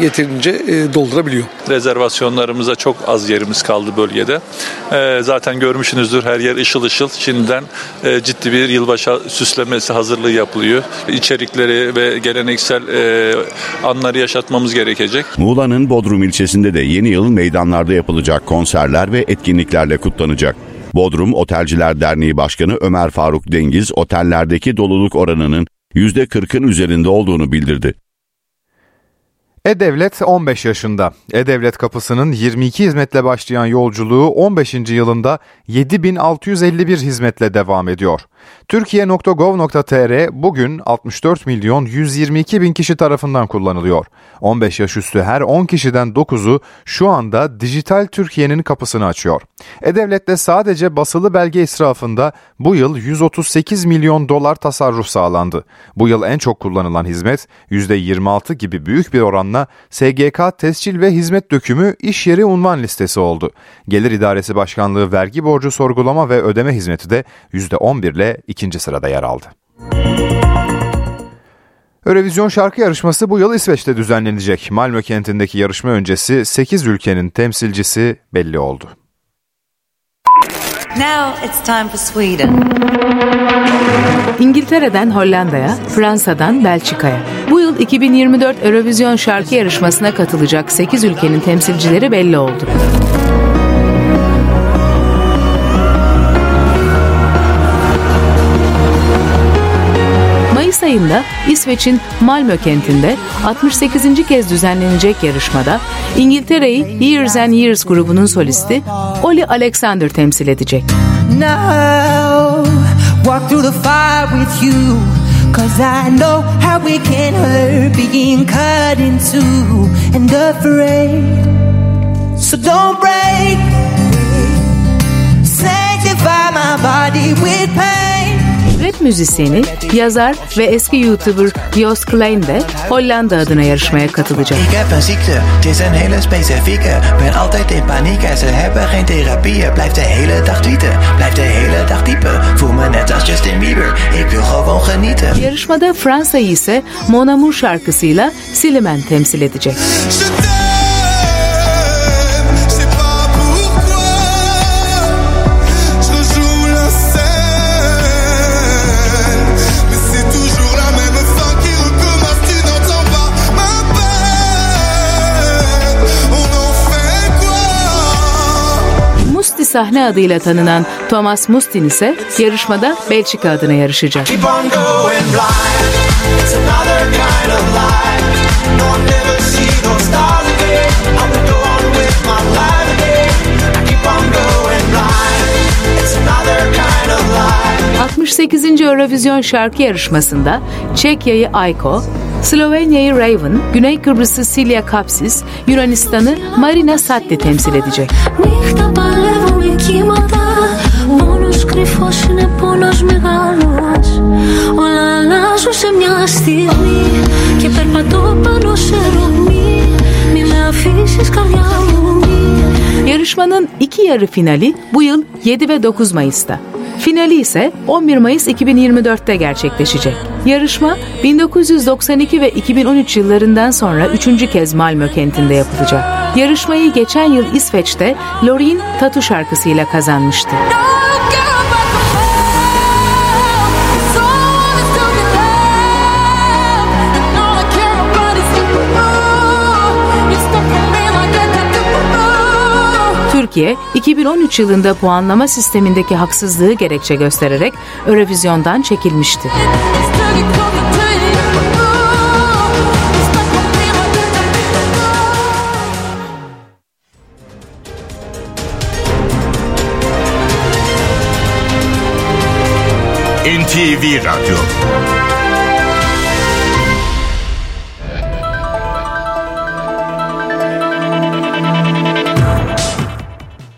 yeterince e, doldurabiliyor. Rezervasyonlarımıza çok az yerimiz kaldı bölgede. E, zaten görmüşsünüzdür her yer ışıl ışıl. Şimdiden e, ciddi bir yılbaşı süslemesi hazırlığı yapılıyor. İçerikleri ve geleneksel e, anları yaşatmamız gerekecek. Muğla'nın Bodrum ilçesinde de yeni yıl meydanlarda yapılacak konserler ve etkinliklerle kutlanacak. Bodrum Otelciler Derneği Başkanı Ömer Faruk Dengiz otellerdeki doluluk oranının %40'ın üzerinde olduğunu bildirdi. E-Devlet 15 yaşında. E-Devlet kapısının 22 hizmetle başlayan yolculuğu 15. yılında 7651 hizmetle devam ediyor. Türkiye.gov.tr bugün 64 milyon 122 bin kişi tarafından kullanılıyor. 15 yaş üstü her 10 kişiden 9'u şu anda dijital Türkiye'nin kapısını açıyor. E-Devlet'te sadece basılı belge israfında bu yıl 138 milyon dolar tasarruf sağlandı. Bu yıl en çok kullanılan hizmet %26 gibi büyük bir oranla SGK tescil ve hizmet dökümü iş yeri unvan listesi oldu. Gelir İdaresi Başkanlığı vergi borcu sorgulama ve ödeme hizmeti de %11 ile ikinci sırada yer aldı. Eurovision şarkı yarışması bu yıl İsveç'te düzenlenecek. Malmö kentindeki yarışma öncesi 8 ülkenin temsilcisi belli oldu. Now it's time for Sweden. İngiltere'den Hollanda'ya, Fransa'dan Belçika'ya. Bu yıl 2024 Eurovision şarkı yarışmasına katılacak 8 ülkenin temsilcileri belli oldu. Ayında İsveç'in Malmö kentinde 68. kez düzenlenecek yarışmada İngiltere'yi Years and Years grubunun solisti Oli Alexander temsil edecek. Now, walk through the fire with you Cause I know how we can hurt being cut in two and afraid. So don't break. Sanctify my body with pain. Rap müzisyeni, yazar ve eski YouTuber Jos Klein de Hollanda adına yarışmaya katılacak. Ik heb een ziekte, het is een hele specifieke. Sahne adıyla tanınan Thomas Mustin ise yarışmada Belçika adına yarışacak. ...68. Eurovision şarkı yarışmasında Çekya'yı Ayko, Slovenya'yı Raven, Güney Kıbrıs'ı Silya Kapsis, Yunanistan'ı Marina Satti temsil edecek. κύματα Πόνος κρυφός είναι πόνος μεγάλος Όλα αλλάζουν σε μια στιγμή Και περπατώ πάνω σε ρογμή Μη με αφήσεις καρδιά μου Yarışmanın iki yarı finali bu yıl 7 ve 9 Mayıs'ta. Finali ise 11 Mayıs 2024'te gerçekleşecek. Yarışma 1992 ve 2013 yıllarından sonra üçüncü kez Malmö kentinde yapılacak. Yarışmayı geçen yıl İsveç'te Loreen Tatu şarkısıyla kazanmıştı. Türkiye, 2013 yılında puanlama sistemindeki haksızlığı gerekçe göstererek Eurovizyon'dan çekilmişti. NTV Radyo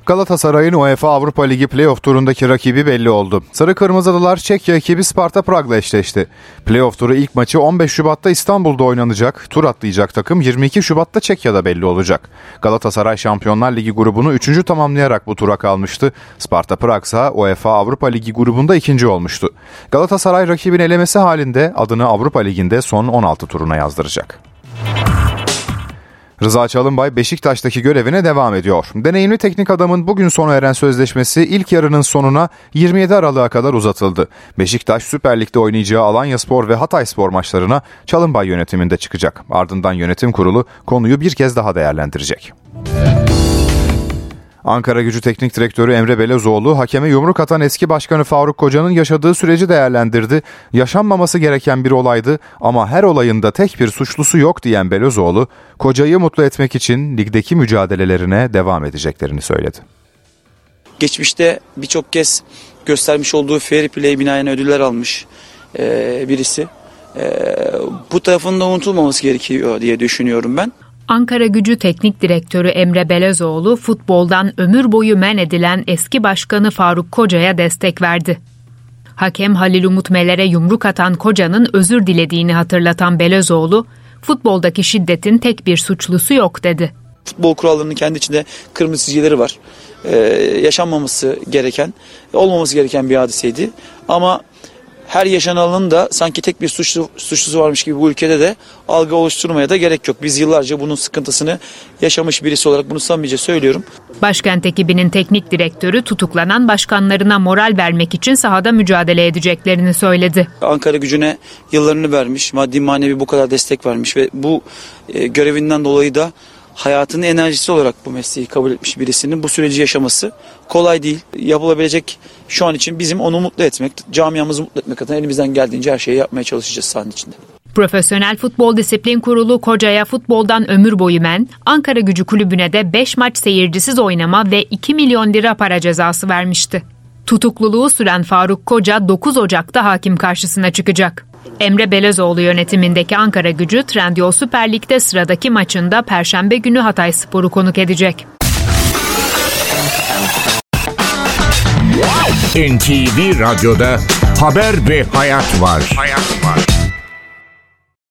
Galatasaray'ın UEFA Avrupa Ligi playoff turundaki rakibi belli oldu. Sarı Kırmızılılar Çekya ekibi Sparta Prag'la eşleşti. Playoff turu ilk maçı 15 Şubat'ta İstanbul'da oynanacak. Tur atlayacak takım 22 Şubat'ta Çekya'da belli olacak. Galatasaray Şampiyonlar Ligi grubunu 3. tamamlayarak bu tura kalmıştı. Sparta Prag ise UEFA Avrupa Ligi grubunda ikinci olmuştu. Galatasaray rakibin elemesi halinde adını Avrupa Ligi'nde son 16 turuna yazdıracak. Rıza Çalınbay Beşiktaş'taki görevine devam ediyor. Deneyimli teknik adamın bugün sona eren sözleşmesi ilk yarının sonuna 27 Aralık'a kadar uzatıldı. Beşiktaş Süper Lig'de oynayacağı Alanya Spor ve Hatay Spor maçlarına Çalınbay yönetiminde çıkacak. Ardından yönetim kurulu konuyu bir kez daha değerlendirecek. Ankara Gücü Teknik Direktörü Emre Belezoğlu hakeme yumruk atan eski başkanı Faruk Koca'nın yaşadığı süreci değerlendirdi. Yaşanmaması gereken bir olaydı ama her olayında tek bir suçlusu yok diyen Belezoğlu, Koca'yı mutlu etmek için ligdeki mücadelelerine devam edeceklerini söyledi. Geçmişte birçok kez göstermiş olduğu fair play binaen ödüller almış e, birisi. E, bu tarafın da unutulmaması gerekiyor diye düşünüyorum ben. Ankara Gücü Teknik Direktörü Emre Belezoğlu futboldan ömür boyu men edilen eski başkanı Faruk Koca'ya destek verdi. Hakem Halil Umut Meler'e yumruk atan Koca'nın özür dilediğini hatırlatan Belezoğlu, futboldaki şiddetin tek bir suçlusu yok dedi. Futbol kurallarının kendi içinde kırmızı çizgileri var. Ee, yaşanmaması gereken, olmaması gereken bir hadiseydi. Ama her yaşananın da sanki tek bir suçlu, suçlusu varmış gibi bu ülkede de algı oluşturmaya da gerek yok. Biz yıllarca bunun sıkıntısını yaşamış birisi olarak bunu samimice söylüyorum. Başkent ekibinin teknik direktörü tutuklanan başkanlarına moral vermek için sahada mücadele edeceklerini söyledi. Ankara gücüne yıllarını vermiş, maddi manevi bu kadar destek vermiş ve bu e, görevinden dolayı da hayatının enerjisi olarak bu mesleği kabul etmiş birisinin bu süreci yaşaması kolay değil. Yapılabilecek şu an için bizim onu mutlu etmek, camiamızı mutlu etmek adına elimizden geldiğince her şeyi yapmaya çalışacağız sahanın içinde. Profesyonel Futbol Disiplin Kurulu Koca'ya futboldan ömür boyu men, Ankara Gücü Kulübü'ne de 5 maç seyircisiz oynama ve 2 milyon lira para cezası vermişti. Tutukluluğu süren Faruk Koca 9 Ocak'ta hakim karşısına çıkacak. Emre Belezoğlu yönetimindeki Ankara Gücü Trendyol Süper Lig'de sıradaki maçında Perşembe günü Hatay Spor'u konuk edecek. NTV Radyo'da haber ve hayat var. Hayat var.